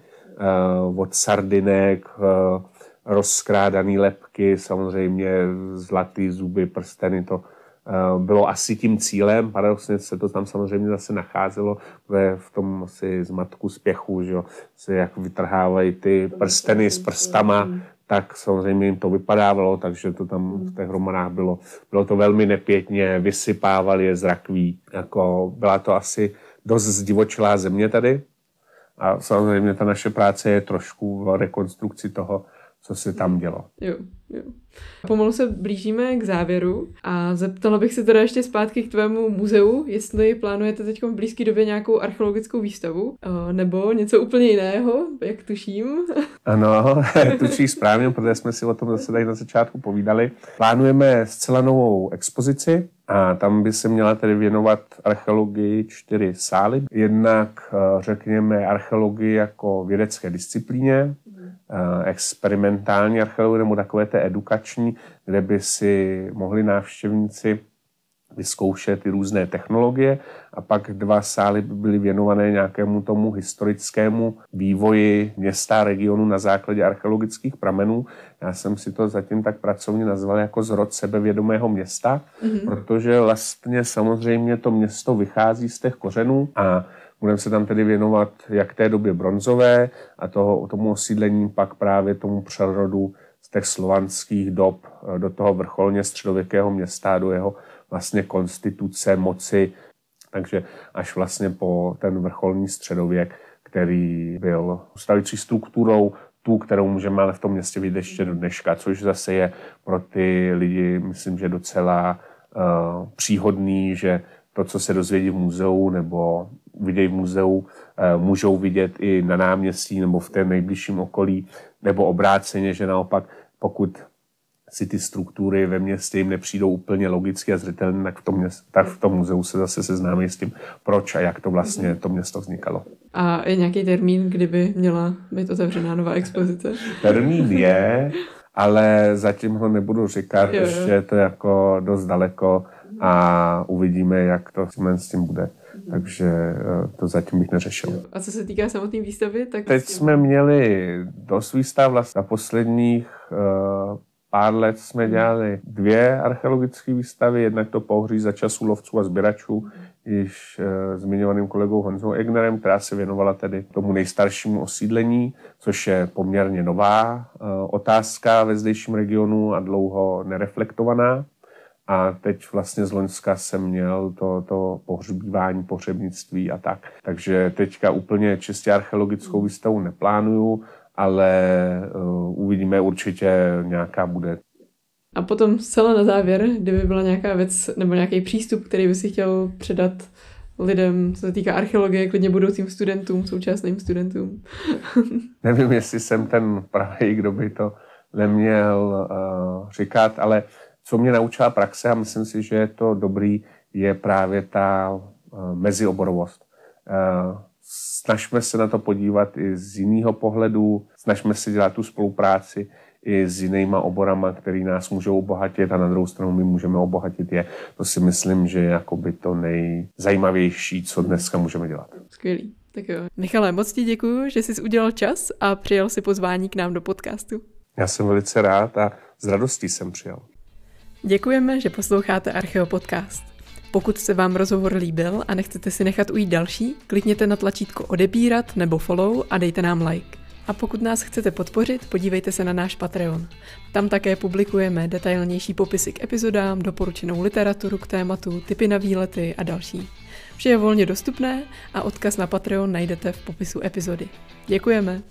od sardinek, uh, rozkrádaný lepky, samozřejmě zlatý zuby, prsteny, to uh, bylo asi tím cílem, paradoxně se to tam samozřejmě zase nacházelo ve, v tom asi zmatku spěchu, že jo, se jak vytrhávají ty prsteny s prstama, tak samozřejmě jim to vypadávalo, takže to tam v těch hromadách bylo, bylo to velmi nepěkně, vysypávali je z rakví, jako byla to asi dost zdivočilá země tady a samozřejmě ta naše práce je trošku v rekonstrukci toho, co se tam dělo. Jo, jo. Pomalu se blížíme k závěru a zeptala bych se teda ještě zpátky k tvému muzeu, jestli plánujete teď v blízké době nějakou archeologickou výstavu nebo něco úplně jiného, jak tuším. Ano, tuší správně, protože jsme si o tom zase tady na začátku povídali. Plánujeme zcela novou expozici, a tam by se měla tedy věnovat archeologii čtyři sály. Jednak řekněme archeologii jako vědecké disciplíně, Eh, experimentální archeologii nebo takové té edukační, kde by si mohli návštěvníci vyzkoušet ty různé technologie a pak dva sály by byly věnované nějakému tomu historickému vývoji města a regionu na základě archeologických pramenů. Já jsem si to zatím tak pracovně nazval jako zrod sebevědomého města, mm-hmm. protože vlastně samozřejmě to město vychází z těch kořenů a Budeme se tam tedy věnovat jak té době bronzové a toho, tomu osídlení, pak právě tomu přerodu z těch slovanských dob eh, do toho vrcholně středověkého města, do jeho vlastně konstituce, moci, takže až vlastně po ten vrcholní středověk, který byl ustavující strukturou tu, kterou můžeme ale v tom městě vidět ještě do dneška, což zase je pro ty lidi, myslím, že docela uh, příhodný, že to, co se dozvědí v muzeu nebo vidějí v muzeu, eh, můžou vidět i na náměstí nebo v té nejbližším okolí, nebo obráceně, že naopak, pokud si ty struktury ve městě jim nepřijdou úplně logicky a zřetelně, tak v tom, měst, tak v tom muzeu se zase seznámí s tím, proč a jak to vlastně to město vznikalo. A je nějaký termín, kdyby měla být otevřená nová expozice? Termín je, ale zatím ho nebudu říkat, jo, jo. ještě to je jako dost daleko a uvidíme, jak to s tím bude takže eh, to zatím bych neřešil. A co se týká samotné výstavy, tak... Teď jsme měli dost výstav, vlastně na posledních uh, pár let jsme hmm. dělali dvě archeologické výstavy, jednak to pohří za času lovců a sběračů, již uh, zmiňovaným kolegou Honzou Egnerem, která se věnovala tedy tomu nejstaršímu osídlení, což je poměrně nová uh, otázka ve zdejším regionu a dlouho nereflektovaná. A teď vlastně z Loňska jsem měl to, to pohřbívání, pohřebnictví a tak. Takže teďka úplně čistě archeologickou výstavu neplánuju, ale uh, uvidíme určitě nějaká bude. A potom zcela na závěr, kdyby byla nějaká věc nebo nějaký přístup, který by si chtěl předat lidem, co se týká archeologie, klidně budoucím studentům, současným studentům. Nevím, jestli jsem ten pravý, kdo by to neměl uh, říkat, ale co mě naučila praxe a myslím si, že je to dobrý, je právě ta uh, mezioborovost. Uh, snažme se na to podívat i z jiného pohledu, snažme se dělat tu spolupráci i s jinýma oborama, který nás můžou obohatit a na druhou stranu my můžeme obohatit je. To si myslím, že je jakoby to nejzajímavější, co dneska můžeme dělat. Skvělý. Tak jo. Michale, moc ti děkuji, že jsi udělal čas a přijal si pozvání k nám do podcastu. Já jsem velice rád a s radostí jsem přijal. Děkujeme, že posloucháte Archeo Podcast. Pokud se vám rozhovor líbil a nechcete si nechat ujít další, klikněte na tlačítko odebírat nebo follow a dejte nám like. A pokud nás chcete podpořit, podívejte se na náš Patreon. Tam také publikujeme detailnější popisy k epizodám, doporučenou literaturu k tématu, typy na výlety a další. Vše je volně dostupné a odkaz na Patreon najdete v popisu epizody. Děkujeme!